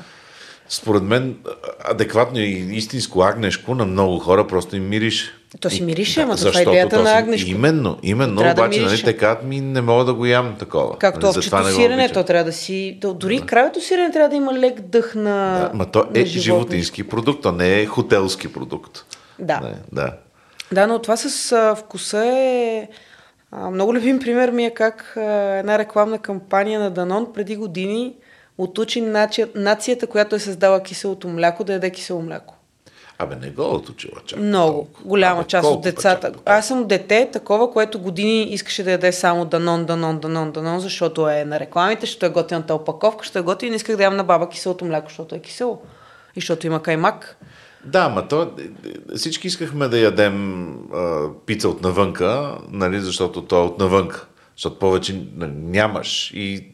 Според мен адекватно и истинско агнешко на много хора просто им мирише. То си мирише, ама то това е идеята на агнешко. Именно, именно, Трябва да обаче, нали, мирише. те казват ми не мога да го ям такова. Както Нали, овчето сирене, то трябва да си... Дори да. кравето сирене трябва да има лек дъх на Да, ма то е животински продукт, то не е хотелски продукт. Да. Не, да. Да, но това с а, вкуса е... А, много любим пример ми е как а, една рекламна кампания на Данон преди години отучи нация, нацията, която е създала киселото мляко, да яде кисело мляко. Абе, не го отучила чак. Много. толкова. Голяма Абе, част от децата. чак? Аз съм дете, такова, което години искаше да яде само Данон, Данон, Данон, Данон, защото е на рекламите, защото е готината опаковка, защото е готино и не исках да ям на баба киселото мляко, защото е кисело. И защото има каймак. Да, ма то, всички искахме да ядем а, пица от навънка, нали, защото то е от навънка. Защото повече нямаш и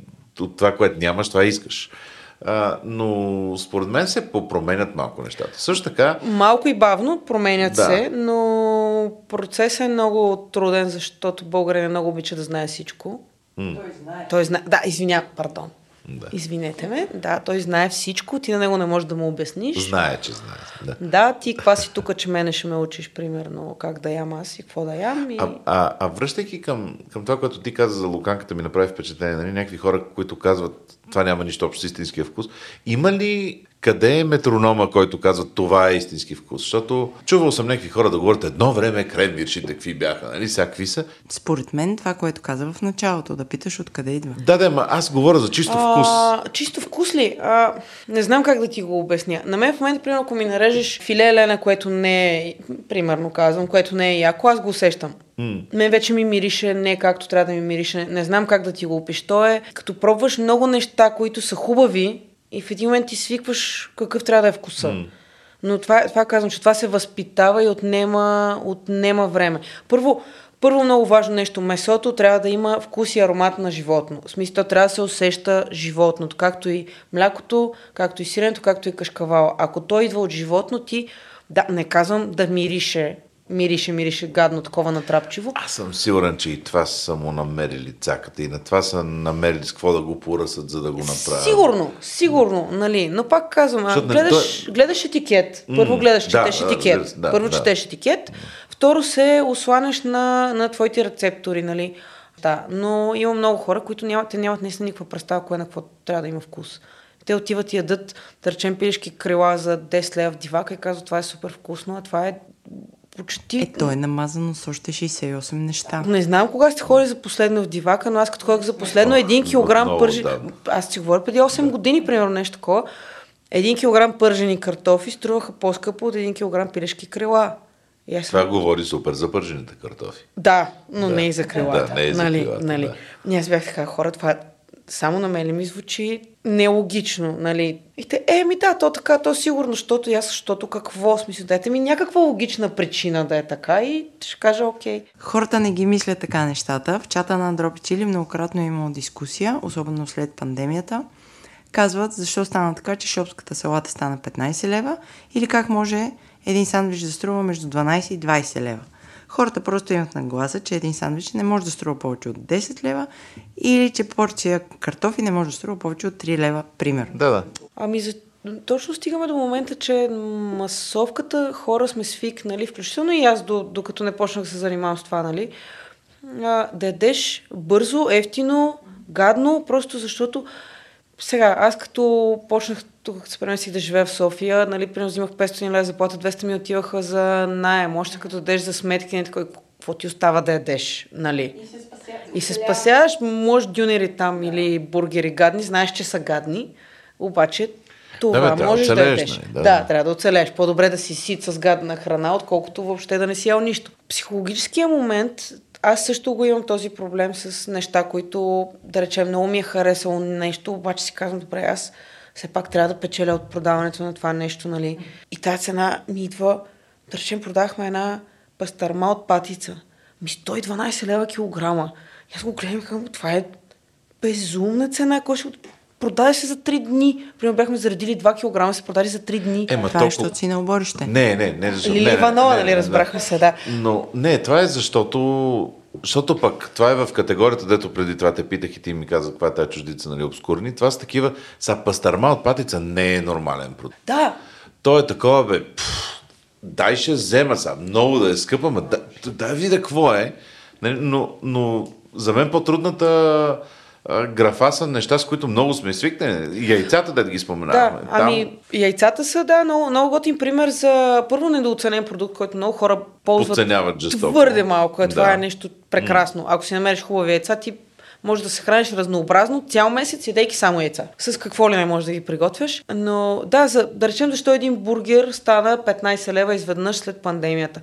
от това, което нямаш, това искаш. А, но според мен се попроменят малко нещата. Също така, Малко и бавно променят Да. се, но процесът е много труден, защото българин много обича да знае всичко. Той знае. Той знае. Да, извиня, пардон. Да. Извинете ме. Да, той знае всичко, ти на него не можеш да му обясниш. знае, че знае. Да. Да, ти каква си тук, че мене ще ме учиш, примерно, как да ям аз и какво да ям. И... А, а, а връщайки към, към това, което ти каза за луканката, ми направи впечатление. Нали? Някакви хора, които казват, това няма нищо общо с истинския вкус. Има ли къде е метронома, който казва, това е истински вкус? Защото чувал съм някакви хора да говорят, едно време кремвиршите какви бяха, нали? Сега какви са? Според мен това, което каза в началото, да питаш откъде идва. Да, да, ма аз говоря за чисто вкус. А, чисто вкус ли? А, не знам как да ти го обясня. На мен в момента, примерно, ако ми нарежеш филе лена, което не е, примерно казвам, което не е яко, аз го усещам. Mm. Мен вече ми мирише не както трябва да ми мирише. Не, знам как да ти го опиш. То е като пробваш много неща, които са хубави и в един момент ти свикваш какъв трябва да е вкуса. Mm. Но това, това казвам, че това се възпитава и отнема, отнема време. Първо, първо много важно нещо, месото трябва да има вкус и аромат на животно. В смисъл, то трябва да се усеща животното, както и млякото, както и сиренето, както и кашкавала. Ако той идва от животно, ти, да, не казвам да мирише, мирише, мирише гадно, такова натрапчиво. Аз съм сигурен, че и това са му намерили цаката и на това са намерили с какво да го поръсат, за да го направят. Сигурно, сигурно, нали. Но пак казвам, Защото, нали, гледаш, гледаш етикет. Първо гледаш, да, четеш да, етикет. да, Първо да. четеш етикет. Второ се осланяш на, на твоите рецептори, нали. Да, но има много хора, които нямат, те нямат наистина никаква представа, кое на какво трябва да има вкус. Те отиват и ядат, да речем, пилешки крила за 10 лева в дивака и казват, това е супер вкусно, а това е почти... Е, то е намазано с още 68 неща. Не знам кога сте ходили за последно в дивака, но аз като ходих за последно един килограм много пържи... отдавна. Аз си говоря преди 8 години, примерно нещо такова. Един килограм пържени картофи струваха по-скъпо от един килограм пилешки крила. И аз... Това говори супер за пържените картофи. Да, но Да. не и за крилата. Да, не и за нали, крилата, нали. да. Ние аз бях така, хора, това само на мен ли ми звучи нелогично, нали? И те, е, ми да, то така, то сигурно, защото аз, защото какво, смисъл, дайте ми някаква логична причина да е така и ще кажа окей. Хората не ги мислят така нещата. В чата на Андропи Чили многократно е имало дискусия, особено след пандемията. Казват, защо стана така, че шопската салата стана 15 лева или как може един сандвич да струва между 12 и 20 лева. Хората просто имат нагласа, че един сандвич не може да струва повече от 10 лева или че порция картофи не може да струва повече от 3 лева, примерно. Да, да. Ами за... точно стигаме до момента, че масовката хора сме свикнали, включително и аз, до, докато не почнах да се занимавам с това, нали, да ядеш бързо, ефтино, гадно, просто защото сега, аз като почнах тук, като се преместих да живея в София, нали, примерно взимах 500 лева заплата, 200 ми отиваха за найем, още като дадеш за сметки, не такова, какво ти остава да ядеш, нали? И се спасяваш. И се спасяваш, може дюнери там или бургери гадни, знаеш, че са гадни, обаче това Да, бе, да можеш да оцелееш, ядеш. нали, Да, да. да, трябва да оцелеш. По-добре да си сит с гадна храна, отколкото въобще да не си ял нищо. Психологическия момент, аз също го имам този проблем с неща, които, да речем, много ми е харесало нещо, обаче си казвам, добре, аз все пак трябва да печеля от продаването на това нещо, нали. И тази цена ми идва, да речем, продахме една пастърма от патица. Ми 112 лева килограма. И аз го гледам казвам, това е безумна цена, кой ще продаде се за 3 дни. Примерно бяхме заредили 2 кг, се продаде за 3 дни. Ема Това е, защото си на оборище. Не, не, не. Лили не, не, Иванова, не, нали, разбрахме се, да. Но не, това е защото защото пък това е в категорията, дето преди това те питах и ти ми каза каква е тази чуждица, нали, обскурни. Това са такива, са пастърма от патица не е нормален продукт. Да, То е такова, бе, пф, дай ще взема сега, много да е скъпа, ма да, дай видя какво е. Нали, Но, но за мен по-трудната графа са неща, с които много сме свикнали. Яйцата, да ги споменаваме. Да, ами яйцата са, да, много, много готин пример за първо недооценен продукт, който много хора ползват Подценяват жестоко. твърде малко. Е, това Да. е нещо прекрасно. Ако си намериш хубави яйца, ти може да се храниш разнообразно цял месец, ядейки само яйца. С какво ли не можеш да ги приготвяш. Но да, за, да речем защо един бургер стана 15 лева изведнъж след пандемията.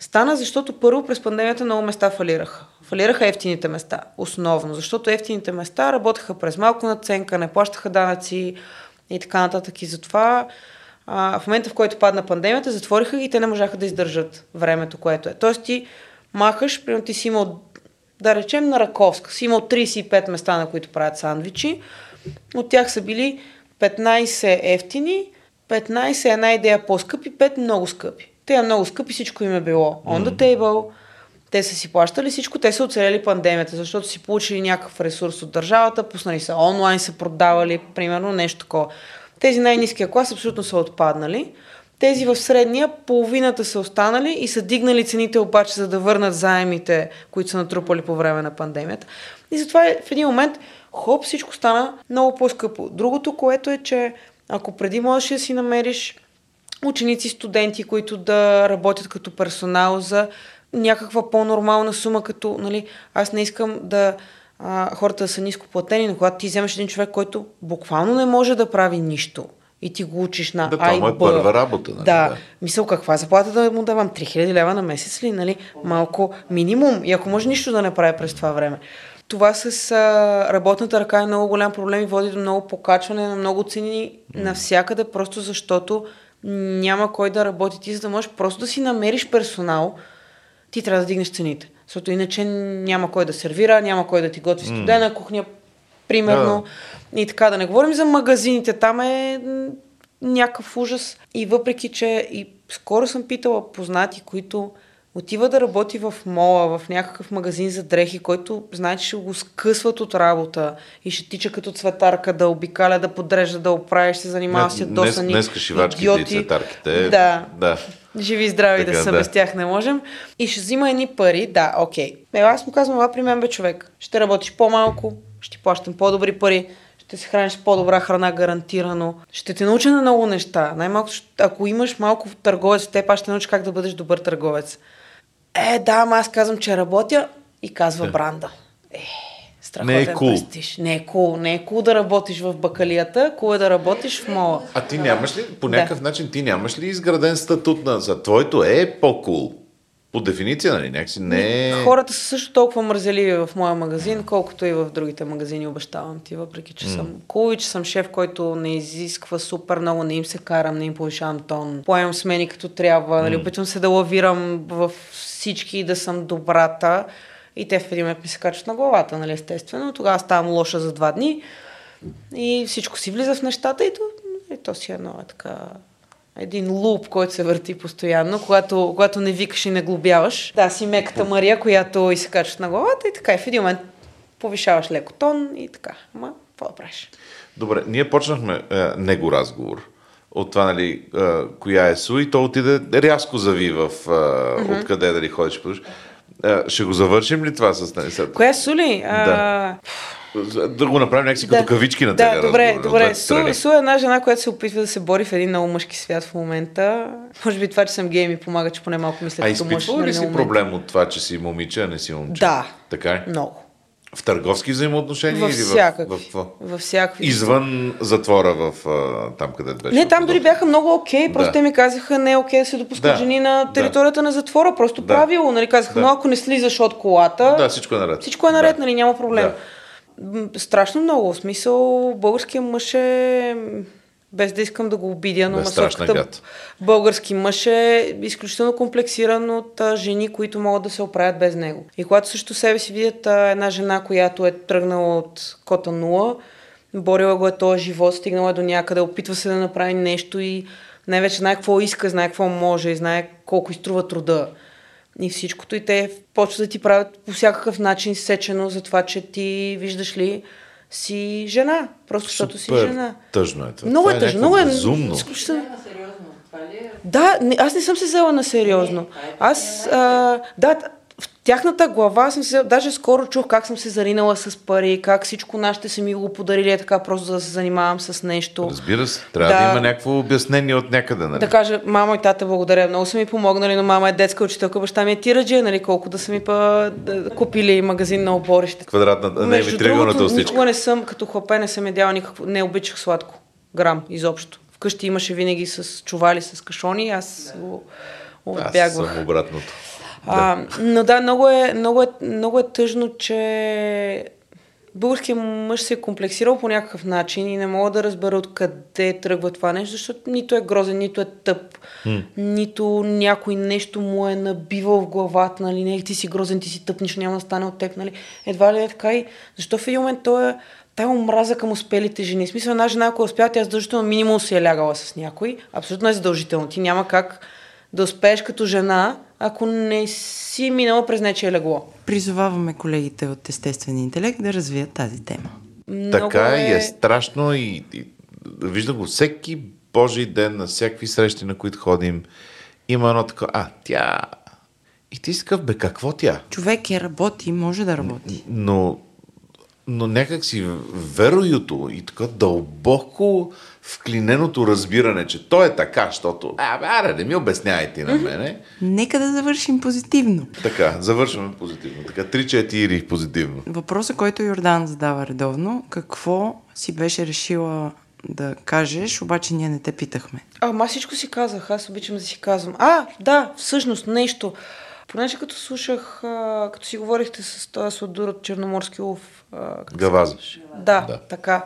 Стана, защото първо през пандемията много места фалираха. Фалираха ефтините места, основно, защото ефтините места работеха през малко наценка, не плащаха данъци и така нататък. И затова а, в момента, в който падна пандемията, затвориха ги и те не можаха да издържат времето, което е. Тоест ти махаш, примерно ти си имал, да речем на Раковска, си имал 35 места, на които правят сандвичи, от тях са били 15 ефтини, 15 една идея по-скъпи, 5 много скъпи. Те много скъпи, всичко им е било on the table, те са си плащали всичко, те са оцелели пандемията, защото си получили някакъв ресурс от държавата, пуснали са онлайн, са продавали, примерно нещо такова. Тези най-низкия клас абсолютно са отпаднали. Тези в средния, половината са останали и са дигнали цените обаче, за да върнат заемите, които са натрупали по време на пандемията. И затова е, в един момент, хоп, всичко стана много по-скъпо. Другото, което е, че ако преди можеш да си намериш ученици, студенти, които да работят като персонал за някаква по-нормална сума, като, нали, аз не искам да а, хората да са ниско платени, но когато ти вземеш един човек, който буквално не може да прави нищо и ти го учиш на Да, това е първа работа, нали, Да. да. Мисъл, каква заплата да му давам? 3000 лева на месец ли? Нали? Малко минимум. И ако може нищо да не прави през това време. Това с а, работната ръка е много голям проблем и води до много покачване на много цени навсякъде, просто защото няма кой да работи ти, за да можеш просто да си намериш персонал, ти трябва да дигнеш цените. Защото иначе няма кой да сервира, няма кой да ти готви студена кухня, примерно. И така да не говорим за магазините, там е някакъв ужас. И въпреки, че и скоро съм питала познати, които отива да работи в мола, в някакъв магазин за дрехи, който знае, че ще го скъсват от работа и ще тича като цветарка да обикаля, да подрежда, да оправиш, се занимава с Днес, ядосани днеска шивачките и идиоти. цветарките. Да. да. Живи и здрави Така, да са, да. без тях не можем. И ще взима едни пари, да, окей. Е, аз му казвам, ела при мен бе човек. Ще работиш по-малко, ще ти плащам по-добри пари, ще се храниш с по-добра храна, гарантирано. Ще те науча на много неща. Най-малко, ще- ако имаш малко търговец в теб, аз ще науча как да бъдеш добър търговец. Е, да, ама аз казвам, че работя и казва бранда. Е, страхотен Не е кул. престиж. Не е кул. Не е кул да работиш в бакалията, кул е да работиш в мола. А ти нямаш ли, по Да. някакъв начин, ти нямаш ли изграден статут на... За твоето е по-кул. По дефиниция, нали? Някакси не е... Хората са също толкова мързеливи в моя магазин, колкото и в другите магазини, обещавам ти, въпреки че съм кул и че съм шеф, който не изисква супер много, не им се карам, не им повишавам тон, поемам смени като трябва, нали, опитвам се да лавирам в всички и да съм добрата. И те в един момент ми се качват на главата, нали, естествено. Тогава ставам лоша за два дни и всичко си влиза в нещата и то, и то си е едно е така един луп, който се върти постоянно, когато, когато не викаш и не глобяваш. Да, си меката Мария, която и се качва на главата и така. И в един момент повишаваш леко тон и така. Ама, какво да правиш? Добре, ние почнахме е, него разговор от това, нали, е, коя е Су и то отиде рязко зави в е, откъде дали ходиш. Е, ще го завършим ли това с нали, сега? Коя Сули? А, Да го направим някакси като кавички на да, тези добре, от добре. двете страни. Су, Су е една жена, която се опитва да се бори в един много мъжки свят в момента. Може би това, че съм гей ми помага, че поне малко мисля А като мъж. изпитвала нали, ли си проблем от това, че си момиче, а не си момче? Да. Така е? Много. В търговски взаимоотношения Във или в, всякакви. в, в, Във всякакви. Извън затвора в а, там, където беше. Не, там дори бяха много окей, просто Да. те ми казаха не е окей да се допускат Да, жени на да. територията на затвора, просто Да. правило, нали, казаха, Да. но ако не слизаш от колата, Да, всичко е наред. всичко е наред, Да. нали, няма проблем. Да. Страшно много, в смисъл, българския мъж е без да искам да го обидя, но страшна масовката български мъж е изключително комплексиран от а, жени, които могат да се оправят без него. И когато също себе си видят а, една жена, която е тръгнала от кота нула, борила го е този живот, стигнала е до някъде, опитва се да направи нещо и най-вече знае какво иска, знае какво може и знае колко изтрува труда и всичкото. И те почват да ти правят по всякакъв начин сечено за това, че ти, виждаш ли, си жена. Просто защото си Супер жена. Тъжно е това. Много това е тъжно, много е безумно. изключително. Да, не, аз не съм се взела на сериозно. Аз, а, да, тяхната глава съм се даже скоро чух как съм се заринала с пари, как всичко нашите са ми го подарили е така просто за да се занимавам с нещо. Разбира се, трябва да, Да. има някакво обяснение от някъде. Нали? Да кажа, мама и тата благодаря, много са ми помогнали, но мама е детска учителка, баща ми е тираджия, нали, колко да са ми па, да, купили магазин на оборище. Квадратната, не ми Между другото, никога не съм, като хлапе не съм ядяла никакво, не обичах сладко. Грам, изобщо. Вкъщи имаше винаги с чували, с кашони, аз го Аз отбягвах. съм обратното. А, но да, много е, много, е, много е тъжно, че българският мъж се е комплексирал по някакъв начин и не мога да разбера откъде тръгва това нещо, защото нито е грозен, нито е тъп, нито някой нещо му е набивал в главата, нали, не, ти си грозен, ти си тъп, нищо няма да стане от теб, нали. Едва ли е така и защо в един момент той е тая омраза към успелите жени. В смисъл, една жена, ако успяла, тя задължително минимум си е лягала с някой. Абсолютно е задължително. Ти няма как да успееш като жена, ако не си минала през нечие легло. Призоваваме колегите от естествен интелект да развият тази тема. Така е... и е страшно и, и виждам го всеки Божий ден на всякакви срещи, на които ходим. Има едно такова, а, тя... И ти си такъв, бе, какво тя? Човек е работи, може да работи. Но, но някак си вероюто и така дълбоко вклиненото разбиране, че той е така, защото, а, бе, аре, не ми обяснявайте на мене. Нека да завършим позитивно. Така, завършваме позитивно. Така, 3-4 позитивно. Въпросът, който Йордан задава редовно, какво си беше решила да кажеш, обаче ние не те питахме. Ама аз всичко си казах, аз обичам да си казвам. А, да, всъщност нещо. Понеже като слушах, а, като си говорихте с този сладур от Черноморски лов. Да, Да. да, така.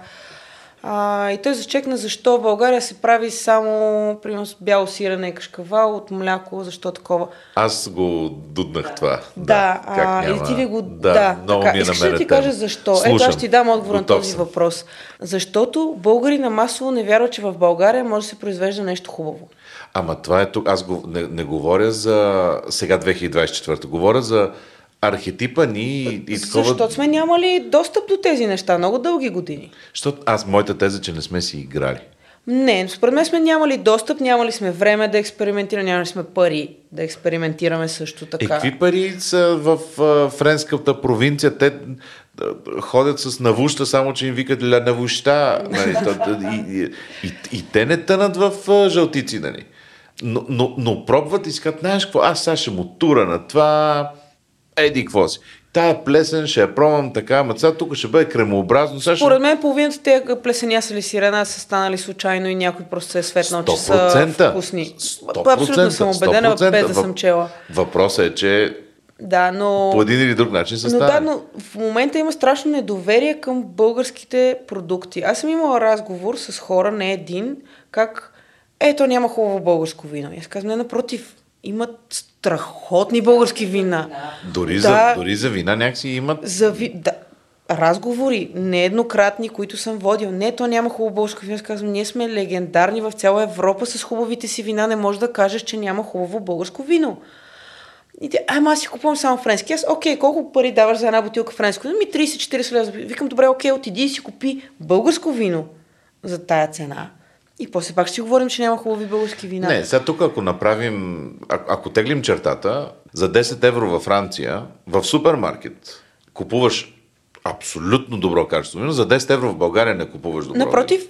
А, и той зачекна защо в България се прави само, примерно, с бяло сирене и кашкавал от мляко, защо такова. Аз го дуднах това. Да, как а, няма? или ти ли го... Да, да много така. ми е Искаш на да ти кажа защо? Ето, Слушам. аз ще ти дам отговор на Готов този съм. въпрос. Защото българина масово не вярва, че в България може да се произвежда нещо хубаво. Ама това е тук. Аз го, не, не говоря за сега 2024. Говоря за архетипа ни и, и такова. Защото сме нямали достъп до тези неща много дълги години. Защото аз, моята теза, че не сме си играли. Не, според мен сме нямали достъп, нямали сме време да експериментираме, нямали сме пари да експериментираме също Е, така. какви пари са в а, френската провинция? Те ходят с навуща, само че им викат ля навуща. Нали? И, и, и, и, те не тънат в а, жълтици, нали? Но, но, но пробват и казват, знаеш какво, аз сега ще му тура на това, еди какво си. Тая плесен ще я пробвам така, ама сега тук ще бъде кремообразно. Сега ще... Според мен половината тези плесеня са ли сирена са станали случайно и някой просто се е светнал, че са 100%. вкусни. 100%, Абсолютно съм убедена, 100%. без да съм чела. Въпросът е, че Да, но... по един или друг начин се Но да, но в момента има страшно недоверие към българските продукти. Аз съм имала разговор с хора, не един, как ето няма хубаво българско вино. И аз казвам, не, напротив, имат страхотни български вина. Дори, Да. за, дори за вина някакси имат За ви... да, разговори, нееднократни, които съм водил. Не, то няма хубаво българско вино. Аз казвам, ние сме легендарни в цяла Европа с хубавите си вина. Не можеш да кажеш, че няма хубаво българско вино. И те, ама аз си купувам само френски. Аз, окей, колко пари даваш за една бутилка френско? Ми 30-40 лева. Викам, добре, окей, отиди и си купи българско вино за тая цена. И после пак ще си говорим, че няма хубави български вина. Не, сега тук ако направим, а- ако теглим чертата, за 10 евро във Франция, в супермаркет купуваш абсолютно добро качество вино, за 10 евро в България не купуваш добро Напротив.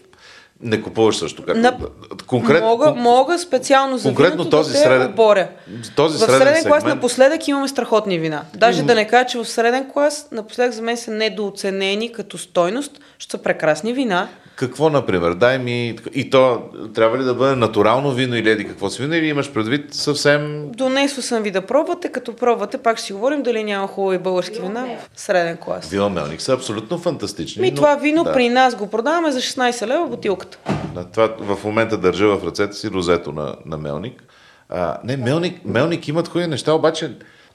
Не купуваш също. Как... На... Конкрет... мога, мога специално за конкретно виното този да среден- оборя. този в среден среден клас сегмент- напоследък имаме страхотни вина. Даже да не кажа, че в среден клас напоследък за мен са недооценени като стойност, защото са прекрасни вина. Какво, например? Дай ми... И то трябва ли да бъде натурално вино или еди какво си вино, или имаш предвид съвсем... Донесла съм ви да пробвате, като пробвате, пак ще си говорим дали няма хубави български вина в среден клас. Вино Мелник са абсолютно фантастични. Ми но- това вино да. при нас го продаваме за 16 лева бутилката. Да, това в момента държа в ръцете си розето на, на Мелник. А, не, Мелник, Мелник имат хубави неща, обаче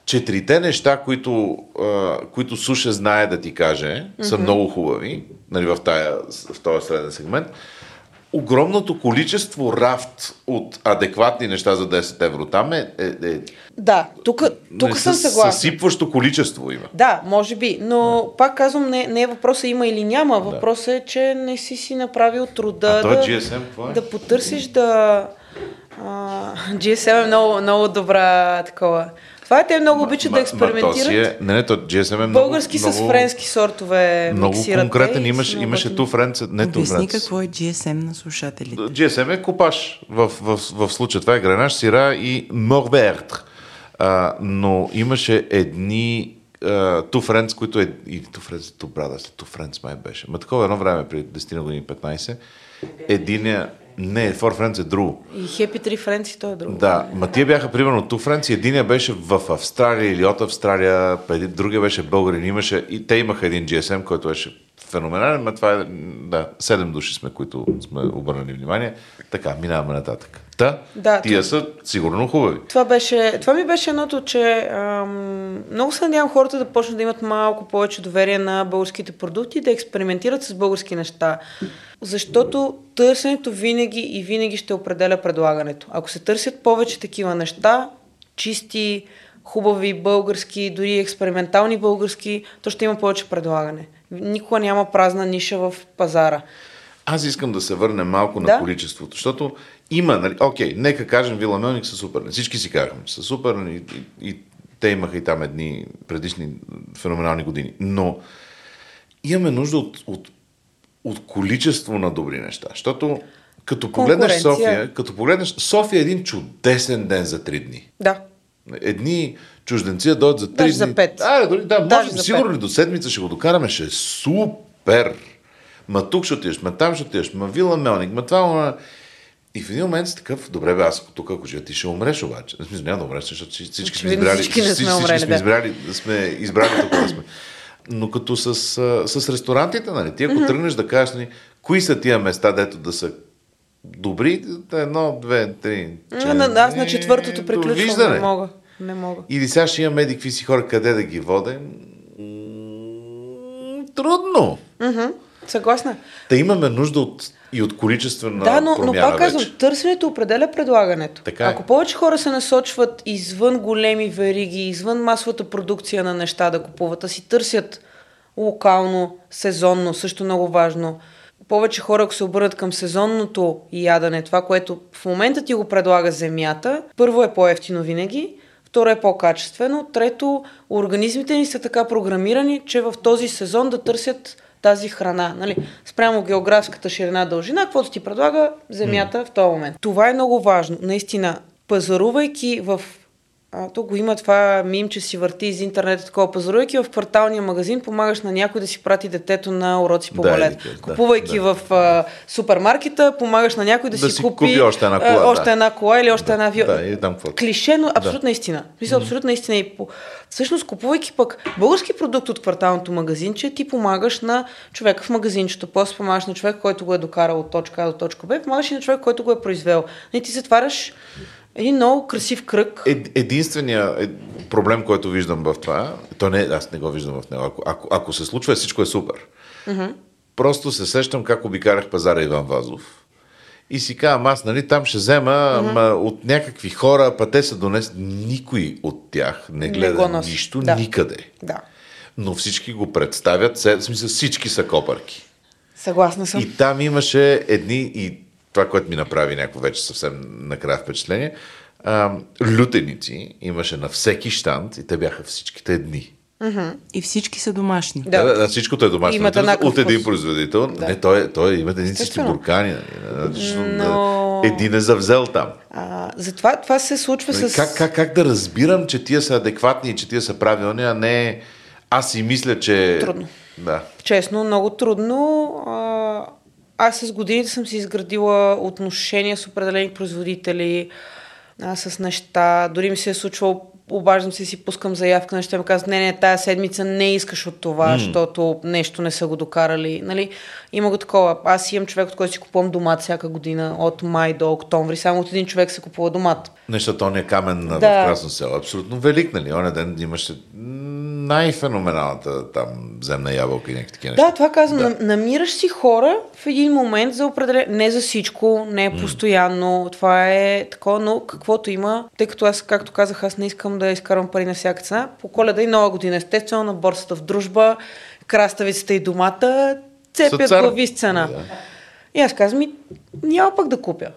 четирите неща, които, а, които Суше знае да ти каже, са много хубави нали, в, тая, в този среден сегмент. Огромното количество рафт от адекватни неща за 10 евро там е, е, е Да, тук, тук нали, съм съгласна. Съсипващо количество има. Да, може би, но пак казвам, не, не е въпроса има или няма. Въпросът е, че не си си направил труда А да, GSM е? да потърсиш да... А, GSM е много, много добра такова. Това е, те много обичат да Ма- ма експериментират. Е, не, не, то GSM е много, Български много, с френски сортове Много конкретен. те и Имаше, са имаше ту френц, не ту Обясни френц. какво е GSM на слушателите. GSM е копаш в, в, в случая. Това е гранаш, сира и морберт. А, но имаше едни ту френц, които е... И ту френц, ту брада, ту френц май беше. Ма такова едно време, при 10 на години 15, единия... Не, Фор Френц е друго. И Хепи Три Френци, то е друго. Да, ма тия бяха примерно ту Френци, единия беше в Австралия или от Австралия, преди другия беше българин, имаше, и те имаха един GSM, който беше феноменален, но това е, да, седем души сме, които сме обърнали внимание. Така, минаваме нататък. Та, Да, тия са сигурно хубави. Това, беше, това ми беше едното, че ам, много се надявам хората да почнат да имат малко повече доверие на българските продукти и да експериментират с български неща. Защото търсенето винаги и винаги ще определя предлагането. Ако се търсят повече такива неща, чисти, хубави български, дори експериментални български, то ще има повече предлагане. Никога няма празна ниша в пазара. Аз искам да се върнем малко Да. на количеството, защото има, нали, окей, нека кажем Вила Мелник са супер. Всички си казахме, че са супер и, и, и те имаха и там едни предишни феноменални години. Но имаме нужда от, от, от количество на добри неща, защото като погледнеш. София, като погледнеш, София е един чудесен ден за три дни. Да. Едни чужденци да дойдат за три дни. за пет. А, дори, да, Даже може, за сигурно ли до седмица ще го докараме, ще е супер. Ма тук ще отидеш, ма там ще отидеш, ма Вила Мелник, ма това, ма... И в един момент си такъв, добре бе, аз тук ако живея, ти ще умреш обаче. В смисъл, няма да умреш, защото всички сме избрали, всички сме всички, умрели, сме да. избрали, сме избрали тук да сме. Но като с, с ресторантите, нали, ти ако mm-hmm. тръгнеш да кажеш, нали, кои са тия места, дето да са добри, едно, две, три, А, на- Аз на Е, четвъртото приключвам. Не мога. Не мога. Или сега ще имаме какви си хора, къде да ги водим. Трудно. Съгласна. Да имаме нужда от, и от количествена Да, но, но промяна пак казвам, вече. търсенето определя предлагането. Така е. Ако повече хора се насочват извън големи вериги, извън масовата продукция на неща да купуват, а си търсят локално, сезонно, също много важно. Повече хора, ако се обърнат към сезонното ядене, това, което в момента ти го предлага земята, първо е по-ефтино винаги, второ е по-качествено, трето, организмите ни са така програмирани, че в този сезон да търсят тази храна. Нали? Спрямо географската ширина дължина, каквото ти предлага земята в този момент. Това е много важно. Наистина, пазарувайки в а, тук го има това мим, че си върти из интернет такова. Пазарувайки в кварталния магазин, помагаш на някой да си прати детето на уроци по Да, балет. да, Купувайки да. в а, супермаркета, помагаш на някой да, Да си, си купи, купи още една а, кола, още да. една кола или още една. Да, и там какво. Клише, но абсолютна истина. Мисля, абсолютна истина. И по... Всъщност, купувайки пък български продукт от кварталното магазинче, ти помагаш на човека в магазинчето, после помагаш на човек, който го е докарал от точка А до точка Б, помагаш и на човек, който го е произвел. И ти затваряш един много красив кръг. Е, единственият е, проблем, който виждам в това, то не, аз не го виждам в него. Ако, ако, ако се случва, всичко е супер. Просто се сещам как обикарах пазара Иван Вазов. И си казвам, аз, нали, там ще взема ама, от някакви хора, па те са донесли. Никой от тях не Не гледа носи. нищо Да. никъде. Да. Но всички го представят, в смисъл всички са копърки. Съгласна съм. И там имаше едни, и това, което ми направи някакво вече съвсем накрая впечатление, а, лютеници имаше на всеки штант и те бяха всичките едни. И всички са домашни. Да. Да, да, всичкото е домашно. Имат От- един производител. Да. Не, той, е- той има един всички буркани. нали, Но- Един е завзел там. А, затова това се случва Нали, с... Как, как, как да разбирам, че тия са адекватни и че тия са правилни, а не аз си мисля, че... Трудно. Да. Честно, много трудно. А, аз с годините съм си изградила отношения с определени производители, а, с неща. Дори ми се е случвало обаждам се и си пускам заявка, нещо ми казват, не, не, тая седмица не искаш от това, mm. защото нещо не са го докарали. Нали? Има го такова. Аз имам човек, от който си купувам домат всяка година, от май до октомври. Само от един човек се купува домат. Нещото он е камен да. в Красно село. Абсолютно велик, нали? Оня ден имаше най-феноменалната там земна ябълка и някакви такива неща. Да, това казвам. Да. Намираш си хора в един момент за определен... Не за всичко, не е постоянно. Това е такова, но каквото има, тъй като аз, както казах, аз не искам да изкарвам пари на всяка цена. По коледа и нова година, естествено, на борсата в дружба, краставицата и домата цепят глави с цена. Да. И аз казвам, няма пък да купя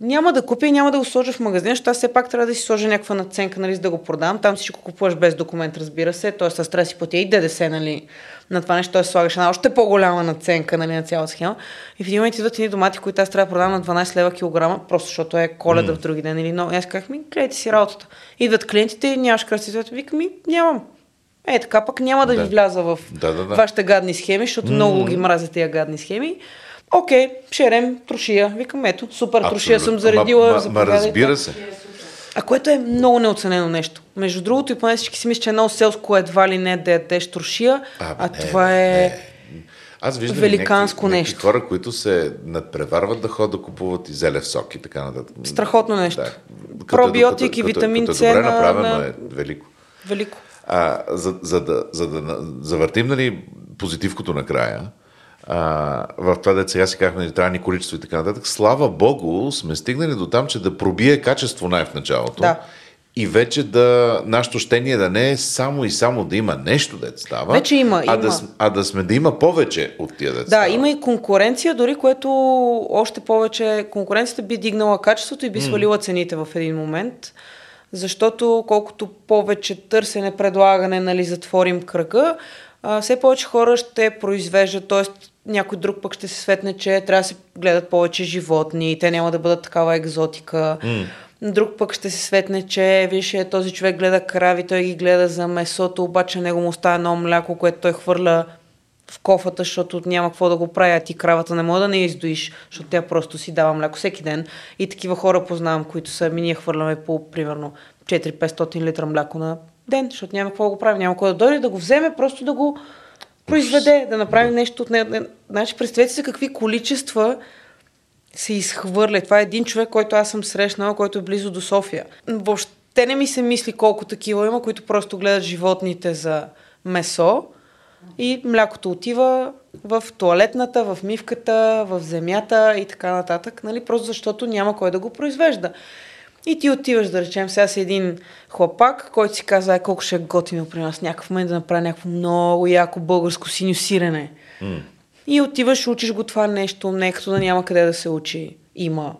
няма да купя и няма да го сложа в магазин, защото аз все пак трябва да си сложа някаква наценка, нали, за да го продам. Там всичко купуваш без документ, разбира се. Тоест, аз трябва да си платя и ДДС, нали, на това нещо, т.е. слагаш една още по-голяма наценка, нали, на цяла схема. И в един момент идват едни домати, които аз трябва да продам на 12 лева килограма, просто защото е коледа mm. в други ден или но. И аз казах ми, гледайте си работата. Идват клиентите, нямаш кръстите, викам ми, нямам. Е, така пък няма да, да. ви вляза в да, да, да. вашите гадни схеми, защото mm. много ги мразят тия гадни схеми. Окей, шерем, трошия. Викам, ето, супер Абсолютно. трошия съм заредила. Ма, ма, ма разбира се. А което е много неоценено нещо. Между другото, и поне всички си мислят, че едно селско едва ли не да ядеш трошия, а, а не, това е... Не. Аз виждам великанско някакви, нещо. Някакви хора, които се надпреварват да ходят да купуват и зелев сок и така нататък. Страхотно нещо. Да. Пробиотик и витамин С. Като, добре направено на... е велико. Велико. А, за, за, да, за да завъртим нали, позитивкото накрая, а, в това да сега си казахме нейтрални количества и така нататък. Слава Богу, сме стигнали до там, че да пробие качество най в началото. Да. И вече да, нашето щение да не е само и само да има нещо да става, вече има, а, има. Да, а да сме да има повече от тия деца. Да, има и конкуренция, дори което още повече конкуренцията би дигнала качеството и би свалила цените в един момент. Защото колкото повече търсене, предлагане, нали, затворим кръга, а, все повече хора ще произвеждат, т.е. някой друг пък ще се светне, че трябва да се гледат повече животни и те няма да бъдат такава екзотика. Mm. Друг пък ще се светне, че виж, този човек гледа крави, той ги гледа за месото, обаче него му остава едно мляко, което той хвърля в кофата, защото няма какво да го прави, а ти кравата не може да не я издоиш, защото тя просто си дава мляко всеки ден. И такива хора познавам, които са, ми ние хвърляме по примерно 4-500 литра мляко на ден, защото няма какво да го прави, няма кой да дойде да го вземе, просто да го произведе, да направи нещо от него. Значи, представете се какви количества се изхвърля. Това е един човек, който аз съм срещнала, който е близо до София. Въобще не ми се мисли колко такива има, които просто гледат животните за месо и млякото отива в туалетната, в мивката, в земята и така нататък, нали? просто защото няма кой да го произвежда. И ти отиваш, да речем, сега си един хлапак, който си казва, е, колко ще е готино при нас някакъв момент да направи някакво много яко българско синюсиране. Mm. И отиваш, учиш го това нещо, не като да няма къде да се учи. Има.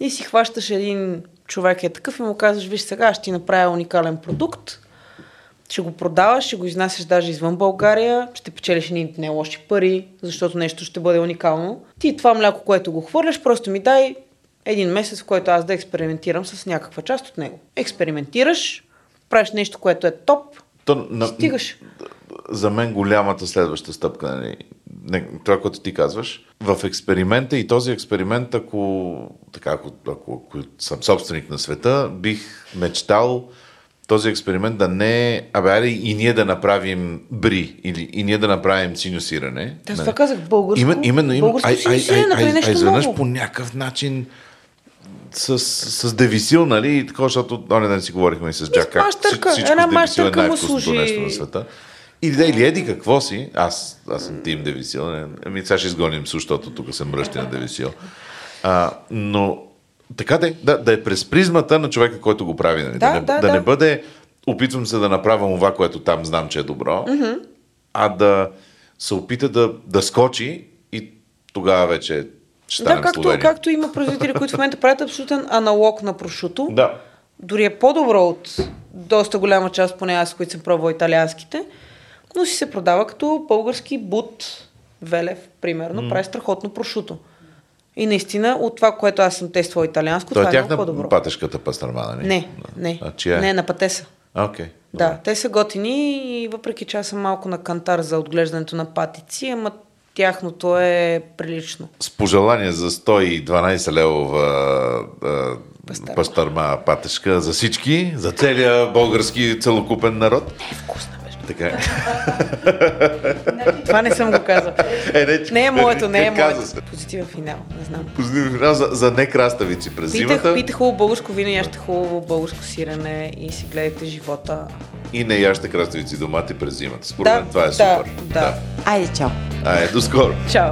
И си хващаш един човек е такъв и му казваш, виж сега, ще ти направя уникален продукт, ще го продаваш, ще го изнасяш даже извън България, ще печелиш едни не лоши пари, защото нещо ще бъде уникално. Ти това мляко, което го хвърляш, просто ми дай един месец, в който аз да експериментирам с някаква част от него. Експериментираш, правиш нещо, което е топ, То, на, стигаш. За мен голямата следваща стъпка, нали, не, това, което ти казваш, в експеримента и този експеримент, ако, така, ако, ако, ако съм собственик на света, бих мечтал този експеримент да не е, абе, аре и ние да направим бри или и ние да направим синусиране. Да, това казах българско. Имен, именно, именно. Българско ай, ай, ай, ай, ай, ай, изведнъж по някакъв начин с, с девисил, нали, и такова, защото оня ден си говорихме и с Джак, как всичко с девисил е най-вкусното нещо на света. Или да, или еди какво си, аз, аз съм тим девисил, не, ами сега ще изгоним защото тук съм мръщи на девисил. А, но така да, да, да е през призмата на човека, който го прави. Нали? Да, да, не, да, да, да не бъде опитвам се да направя това, което там знам, че е добро, mm-hmm. а да се опита да, да скочи и тогава вече ще да, както, както има производители, които в момента правят абсолютен аналог на прошуто. Да. Дори е по-добро от доста голяма част, поне аз, които съм пробвал италианските, но си се продава като български бут Велев, примерно, mm. прави страхотно прошуто. И наистина, от това, което аз съм тествал италианско, Той това е, е много по-добро. патешката пастрама, нали? Не, не. А, чия е? Не, на патеса. Okay, да, те са готини и въпреки че аз съм малко на кантар за отглеждането на патици, ама тяхното е прилично. С пожелание за 112 левова а, Пастърма. пастърма патешка за всички, за целия български целокупен народ. Е, вкусна. Така е. Това не съм го казал. Е, не, че- Не е моето, не е моето. се. Позитивен финал, не знам. Позитивен финал за, за некраставици през Питах, зимата питах хубаво българско вино, яще хубаво българско сирене и си гледайте живота. И не яще краставици домати през зимата. Според Да, мен това е да, супер. да. Айде, чао! А, е, до скоро. Чао!